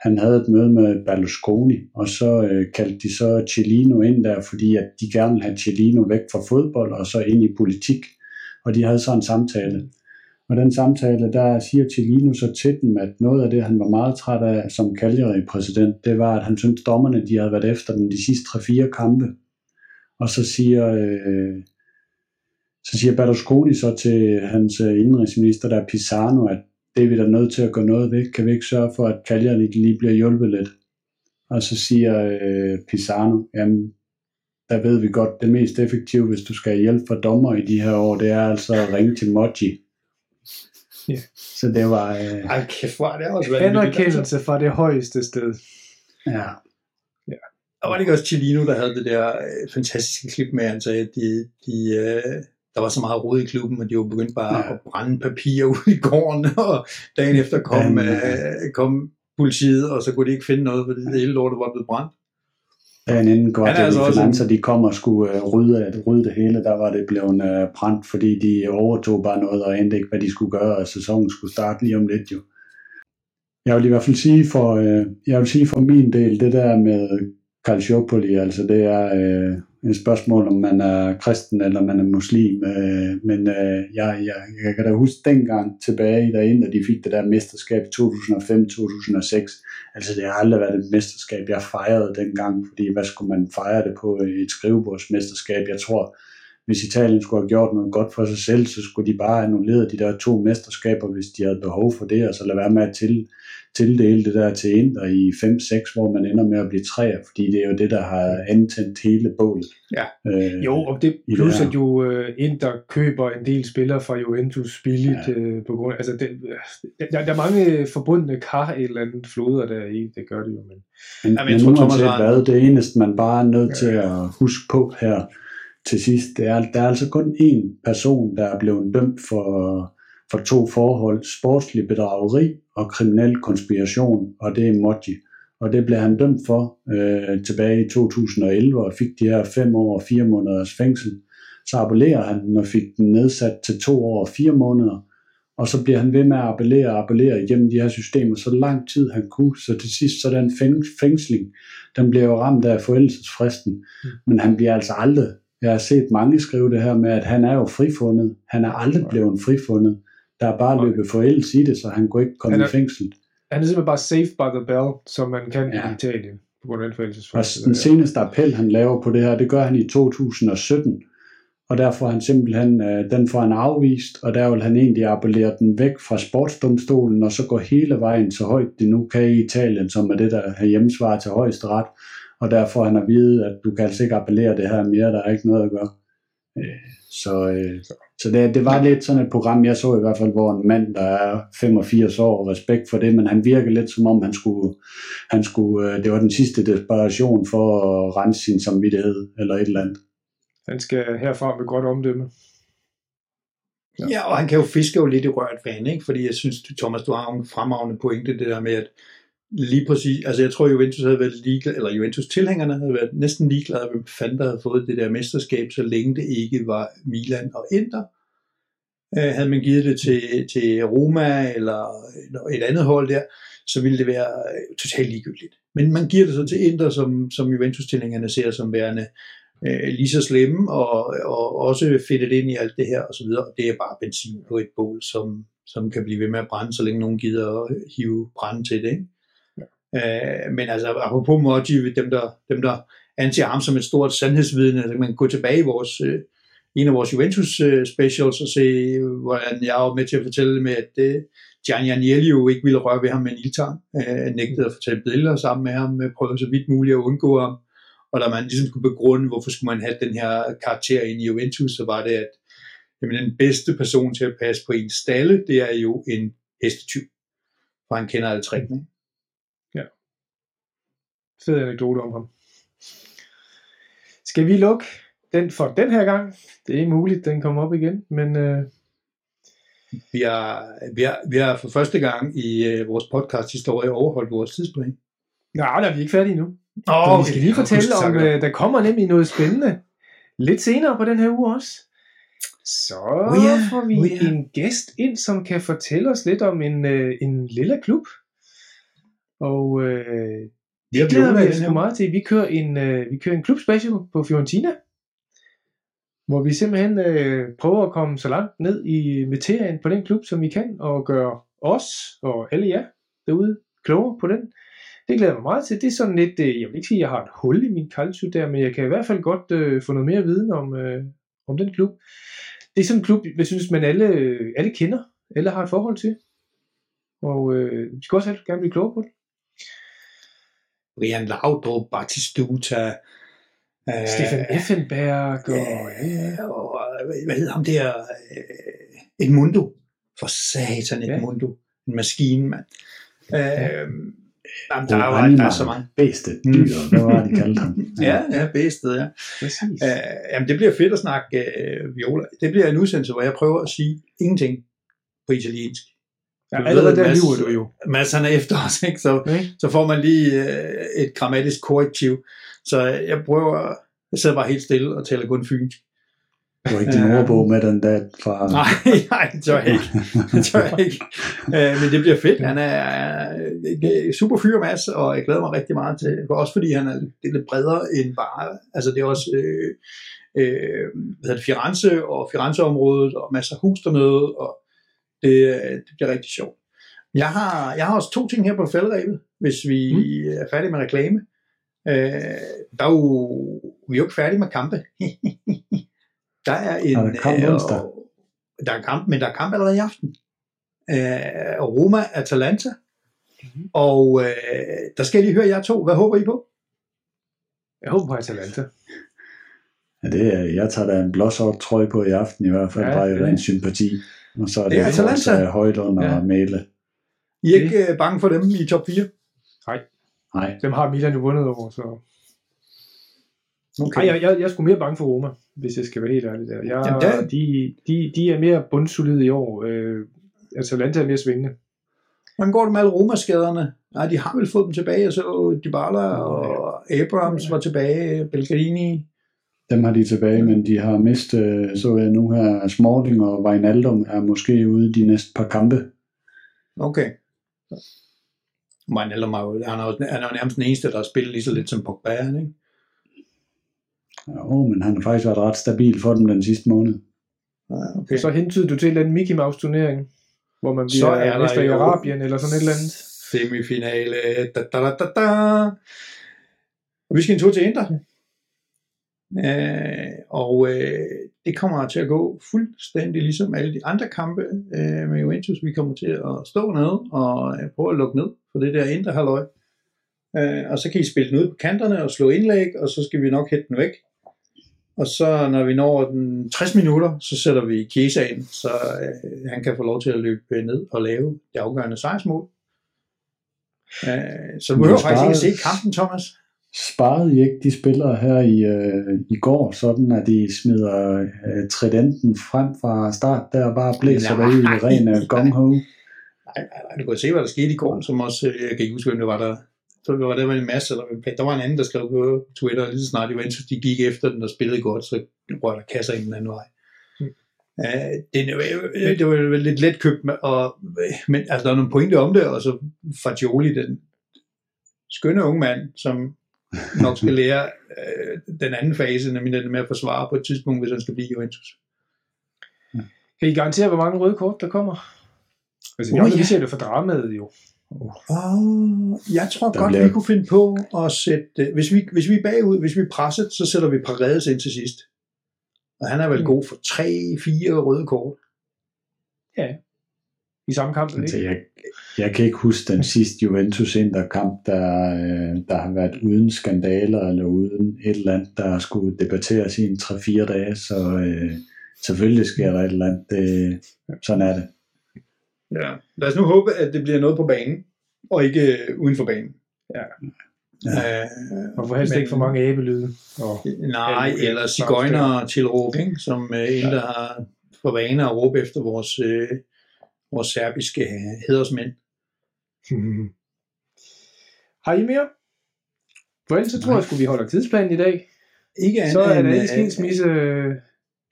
Han havde et møde med Berlusconi, og så øh, kaldte de så Cellino ind der, fordi at de gerne ville have Cellino væk fra fodbold og så ind i politik. Og de havde så en samtale. Og den samtale, der siger Cellino så til dem, at noget af det, han var meget træt af som Cagliari-præsident, det var, at han syntes, dommerne de havde været efter dem de sidste 3-4 kampe. Og så siger, øh, så siger Berlusconi så til hans øh, indrigsminister, der er Pisano, at det er vi da nødt til at gøre noget ved. Kan vi ikke sørge for, at Cagliari lige bliver hjulpet lidt? Og så siger øh, Pisano, jamen, der ved vi godt, det mest effektive, hvis du skal have hjælp fra dommer i de her år, det er altså at ringe til Moji. Ja. Så det var, øh, Ej, kæft, hvor er det også. Altså. Anerkendelse fra det højeste sted. ja, Og var det ikke også Chilino, der havde det der øh, fantastiske klip med, han sagde, at de, de, øh, der var så meget rod i klubben, at de var begyndt bare Ja. at brænde papir ud i gården, og dagen efter kom, Ja, øh, kom politiet, og så kunne de ikke finde noget, fordi det hele lortet var blevet brændt. inden går Han er til altså også finanser, de kom og skulle øh, rydde, at rydde det hele, der var det blevet øh, brændt, fordi de overtog bare noget og endte ikke, hvad de skulle gøre, og sæsonen skulle starte lige om lidt jo. Jeg vil i hvert fald sige for, øh, jeg vil sige for min del, det der med Calciopoli, altså det er øh, et spørgsmål, om man er kristen eller man er muslim, øh, men øh, jeg, jeg, jeg kan da huske dengang tilbage derinde, da de fik det der mesterskab i 2005-2006, altså det har aldrig været et mesterskab, jeg fejrede dengang, fordi hvad skulle man fejre det på et skrivebordsmesterskab? Jeg tror, hvis Italien skulle have gjort noget godt for sig selv, så skulle de bare annullere de der to mesterskaber, hvis de havde behov for det, og så lade være med at til, tildele det der til Inter i 5-6, hvor man ender med at blive træer, fordi det er jo det, der har antændt hele bålet. Ja. Øh, Jo, og det plus at jo øh, Inter køber en del spillere fra Juventus billigt ja. øh, på grund altså det, der, der er mange forbundne kar et eller andet floder der i, det gør det jo, men Men, Jamen, jeg men tror, Thomas uanset har- hvad, det eneste, man bare er nødt til at huske på her til sidst, det er, der er altså kun én person, der er blevet dømt for, for to forhold, sportslig bedrageri og kriminel konspiration, og det er Moji. Og det blev han dømt for øh, tilbage i 2011 og fik de her fem år og fire måneders fængsel. Så appellerer han og fik den nedsat til to år og fire måneder. Og så bliver han ved med at appellere og appellere igennem de her systemer så lang tid han kunne. Så til sidst så den fæng- fængsling, den bliver jo ramt af forældelsesfristen. Mm. Men han bliver altså aldrig, jeg har set mange skrive det her med, at han er jo frifundet. Han er aldrig blevet frifundet. Der er bare løbet forældelse i det, så han kunne ikke komme er- i fængsel. han er simpelthen bare safe by the bell, som man kan ja. I Italien, på grund af den Og forældelsesfrist. den seneste appel, han laver på det her, det gør han i 2017. Og der får han simpelthen, øh, den får han afvist, og der vil han egentlig appellere den væk fra sportsdomstolen, og så gå hele vejen så højt det nu kan i Italien, som er det, der har hjemmesvar til højeste ret. Og der får han at vide, at du kan altså ikke appellere det her mere, der er ikke noget at gøre. Øh, Så, øh, Så det, det var lidt sådan et program, jeg så i hvert fald, hvor en mand, der er 85 år, respekt for det, men han virker lidt som om, han skulle, han skulle, øh, det var den sidste desperation for at rense sin samvittighed, eller et eller andet. Han skal herfra med godt omdømme. Ja. ja, og han kan jo fiske jo lidt i rørt vand, ikke? fordi jeg synes, Thomas, du har en fremragende pointe, det der med, at lige præcis, altså jeg tror Juventus havde været ligeglad, eller Juventus tilhængerne havde været næsten ligeglade, hvem fanden der havde fået det der mesterskab, så længe det ikke var Milan og Inter. Øh, havde man givet det til, til Roma eller et andet hold der, så ville det være øh, totalt ligegyldigt. Men man giver det så til Inter, som, som Juventus-tilhængerne ser som værende øh, lige så slemme, og, og også fedtet ind i alt det her osv. Det er bare benzin på et bål, som, som kan blive ved med at brænde, så længe nogen gider at hive brænde til det. Ikke? Øh, men altså, apropos Moji, dem der, dem der anser ham som et stort sandhedsvidne, altså, kan man gå tilbage i vores, øh, en af vores Juventus øh, specials og se, hvordan jeg var med til at fortælle med, at øh, Gianni Agnelli ikke ville røre ved ham med en ildtang, øh, nægtede at fortælle billeder sammen med ham, øh, prøvede så vidt muligt at undgå ham, og da man ligesom skulle begrunde, hvorfor skulle man have den her karakter ind i Juventus, så var det, at jamen, den bedste person til at passe på en stalle, det er jo en hestetyv, for han kender alle trækning fed anekdote om ham. Skal vi lukke den for den her gang? Det er muligt, den kommer op igen, men... Øh... Vi, har, vi, har, vi har for første gang i øh, vores podcast historie overholdt vores tidsplan. Nej, der er vi ikke færdige nu. Oh, okay. vi skal lige fortælle om, øh, der kommer nemlig noget spændende lidt senere på den her uge også. Så oh yeah, får vi oh yeah. en gæst ind, som kan fortælle os lidt om en, øh, en lille klub. Og øh, det glæder vi os meget til. Vi kører en, øh, vi kører en klub special på Fiorentina, hvor vi simpelthen øh, prøver at komme så langt ned i materien på den klub, som vi kan, og gøre os og alle jer derude klogere på den. Det glæder jeg mig meget til. Det er sådan lidt, øh, jeg vil ikke sige, at jeg har et hul i min calcio der, men jeg kan i hvert fald godt øh, få noget mere viden om, øh, om den klub. Det er sådan en klub, jeg synes, man alle, alle kender, alle har et forhold til. Og øh, vi skal også gerne blive klogere på det. Brian Laudrup, Batistuta, øh, Stefan Effenberg, og, ja, og hvad hedder ham der, øh, Edmundo, for satan Edmundo, ja. en maskine, mand. Øh, Jamen, der, er jo, der er så mange. Bedste mm. dyr, hvad var de kaldt ham? ja, ja, bedste, ja. Præcis. Øh, jamen, det bliver fedt at snakke øh, viola. Det bliver en udsendelse, hvor jeg prøver at sige ingenting på italiensk. Ja, allerede der lyver du jo. Mads han er efter os, ikke? Så, okay. så får man lige øh, et grammatisk korrektiv. Så jeg prøver, jeg sidder bare helt stille og taler kun fynsk. Du har ikke din ordbog med den der fra... Nej, nej, det tør jeg ikke. Det tør jeg ikke. Øh, men det bliver fedt. Han er øh, super fyr, Mads, og jeg glæder mig rigtig meget til Også fordi han er lidt bredere end bare... Altså det er også... Øh, øh, hvad hedder det, Firenze og Firenze-området, og masser af hus dernede, og det, det bliver rigtig sjovt. Jeg har, jeg har også to ting her på faldrebet, hvis vi mm. er færdige med reklame. Øh, der er jo, vi er jo ikke færdige med kampe. der er en... Er der kamp øh, der er kamp, men der er kamp allerede i aften. Øh, Roma Atalanta. Mm-hmm. Og øh, der skal jeg lige høre jer to. Hvad håber I på? Jeg håber på Atalanta. Ja, det er, jeg tager da en blåsort trøje på i aften i hvert fald, ja, bare i ren sympati. Og så er det, det er Atalanta. Højdund og ja. Mæle. I er ikke det. bange for dem i top 4? Nej. Nej. Dem har Milan jo vundet over, så... Okay. Ej, jeg, jeg, jeg er sgu mere bange for Roma, hvis jeg skal være helt ærlig der. Jeg, Jamen, der... De, de, de er mere bundsolide i år. Øh, Atalanta er mere svingende. Hvordan går det med alle Roma-skaderne? Nej, de har vel fået dem tilbage, så Dybala og Abrams var tilbage, Belgrini. Dem har de tilbage, men de har mistet, så jeg nu her, Smalling og Wijnaldum er måske ude de næste par kampe. Okay. Wijnaldum er jo, han er jo, han er jo nærmest den eneste, der har spillet lige så lidt som Pogba, ikke? Jo, men han har faktisk været ret stabil for dem den sidste måned. Ja, okay. Så hentede du til en Mickey Mouse turnering, hvor man bliver så er mester i Arabien eller sådan et eller andet. Semifinale. Da, da, da, da, da. Og vi skal en tur til Inter. Øh, og øh, det kommer til at gå fuldstændig ligesom alle de andre kampe øh, med Juventus. Vi kommer til at stå nede og øh, prøve at lukke ned for det der indre halvøj. Øh, og så kan I spille den ud på kanterne og slå indlæg, og så skal vi nok hætte den væk. Og så når vi når den 60 minutter, så sætter vi Chiesa ind, så øh, han kan få lov til at løbe ned og lave det afgørende sejrsmål. Øh, så du behøver faktisk ikke at se kampen, Thomas. Sparede I ikke de spillere her i, øh, i går, sådan at de smider øh, tridenten frem fra start der bare blæser Nej, i ren øh, gong-ho? Nej, nej, nej, du kan se, hvad der skete i går, som også, øh, jeg kan ikke huske, hvem det var der. Så det var der var en masse, eller der var en anden, der skrev på Twitter, lige så snart Juventus de gik efter den og spillede godt, så røg der kasser ind den anden vej. Mm. Uh, det, det, det var lidt let købt, og, men altså, der er nogle pointer om det, og så Fagioli, den skønne unge mand, som nok skal lære uh, den anden fase, nemlig den med at forsvare på et tidspunkt, hvis han skal blive Juventus. Kan I garantere, hvor mange røde kort, der kommer? Altså, vi, Uh, uh, ja. ser det for dramaet jo. Og jeg tror Der godt, bliver- vi kunne finde på at sætte... Hvis vi, hvis vi er bagud, hvis vi er presset, så sætter vi Paredes ind til sidst. Og han er vel Mm. god for tre, fire røde kort. I samme kamp, Altså, ikke? jeg, jeg kan ikke huske den sidste Juventus Inter-kamp, der, øh, der har været uden skandaler eller uden et eller andet, der skulle debatteres i en 3-4 dage, så øh, selvfølgelig sker der et eller andet. Det, sådan er det. Ja. Lad os nu håbe, at det bliver noget på banen, og ikke øh, uden for banen. Ja. Øh, Og for helst men- ikke for mange æbelyde. Og, Nej, eller cigøjner til råb, ikke? som øh, en, der har for vane at råbe efter vores, øh, vores serbiske hedersmænd. Har I mere? For ellers så tror jeg, at vi holder tidsplanen i dag. Ikke andet Så er der ikke øh, skilsmisse øh,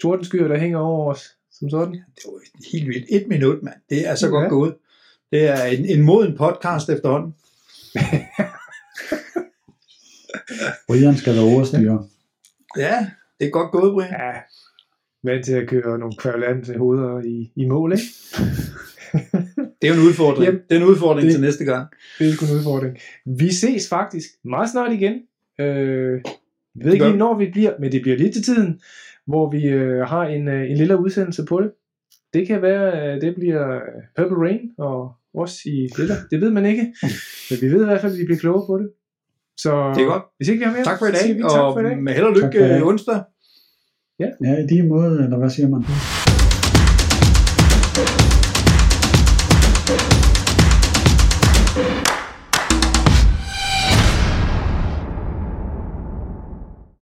tordenskyer, der hænger over os, som sådan. Det var helt vildt. Et minut, mand. Det er så Ja. godt gået. Det er en, en moden podcast efterhånden. Brian skal være overstyre. Ja, det er godt gået, Brian. Ja, vant til at køre nogle kvævlande hoveder i, i mål, ikke? Det er jo en udfordring. Jamen, det er en udfordring det- til næste gang. Det er sgu en udfordring. Vi ses faktisk meget snart igen. Øh, jeg ved ikke lige, når vi bliver, men det bliver lige til tiden, hvor vi øh, har en, øh, en lille udsendelse på det. Det kan være, at det bliver øh, Purple Rain og os i det der. Det ved man ikke. Men vi ved i hvert fald, at vi bliver klogere på det. Så Det er godt. hvis ikke vi har mere, Tak for i dag, vi tak og for i dag. med held og lykke øh, onsdag. Ja, i lige måde, eller hvad siger man?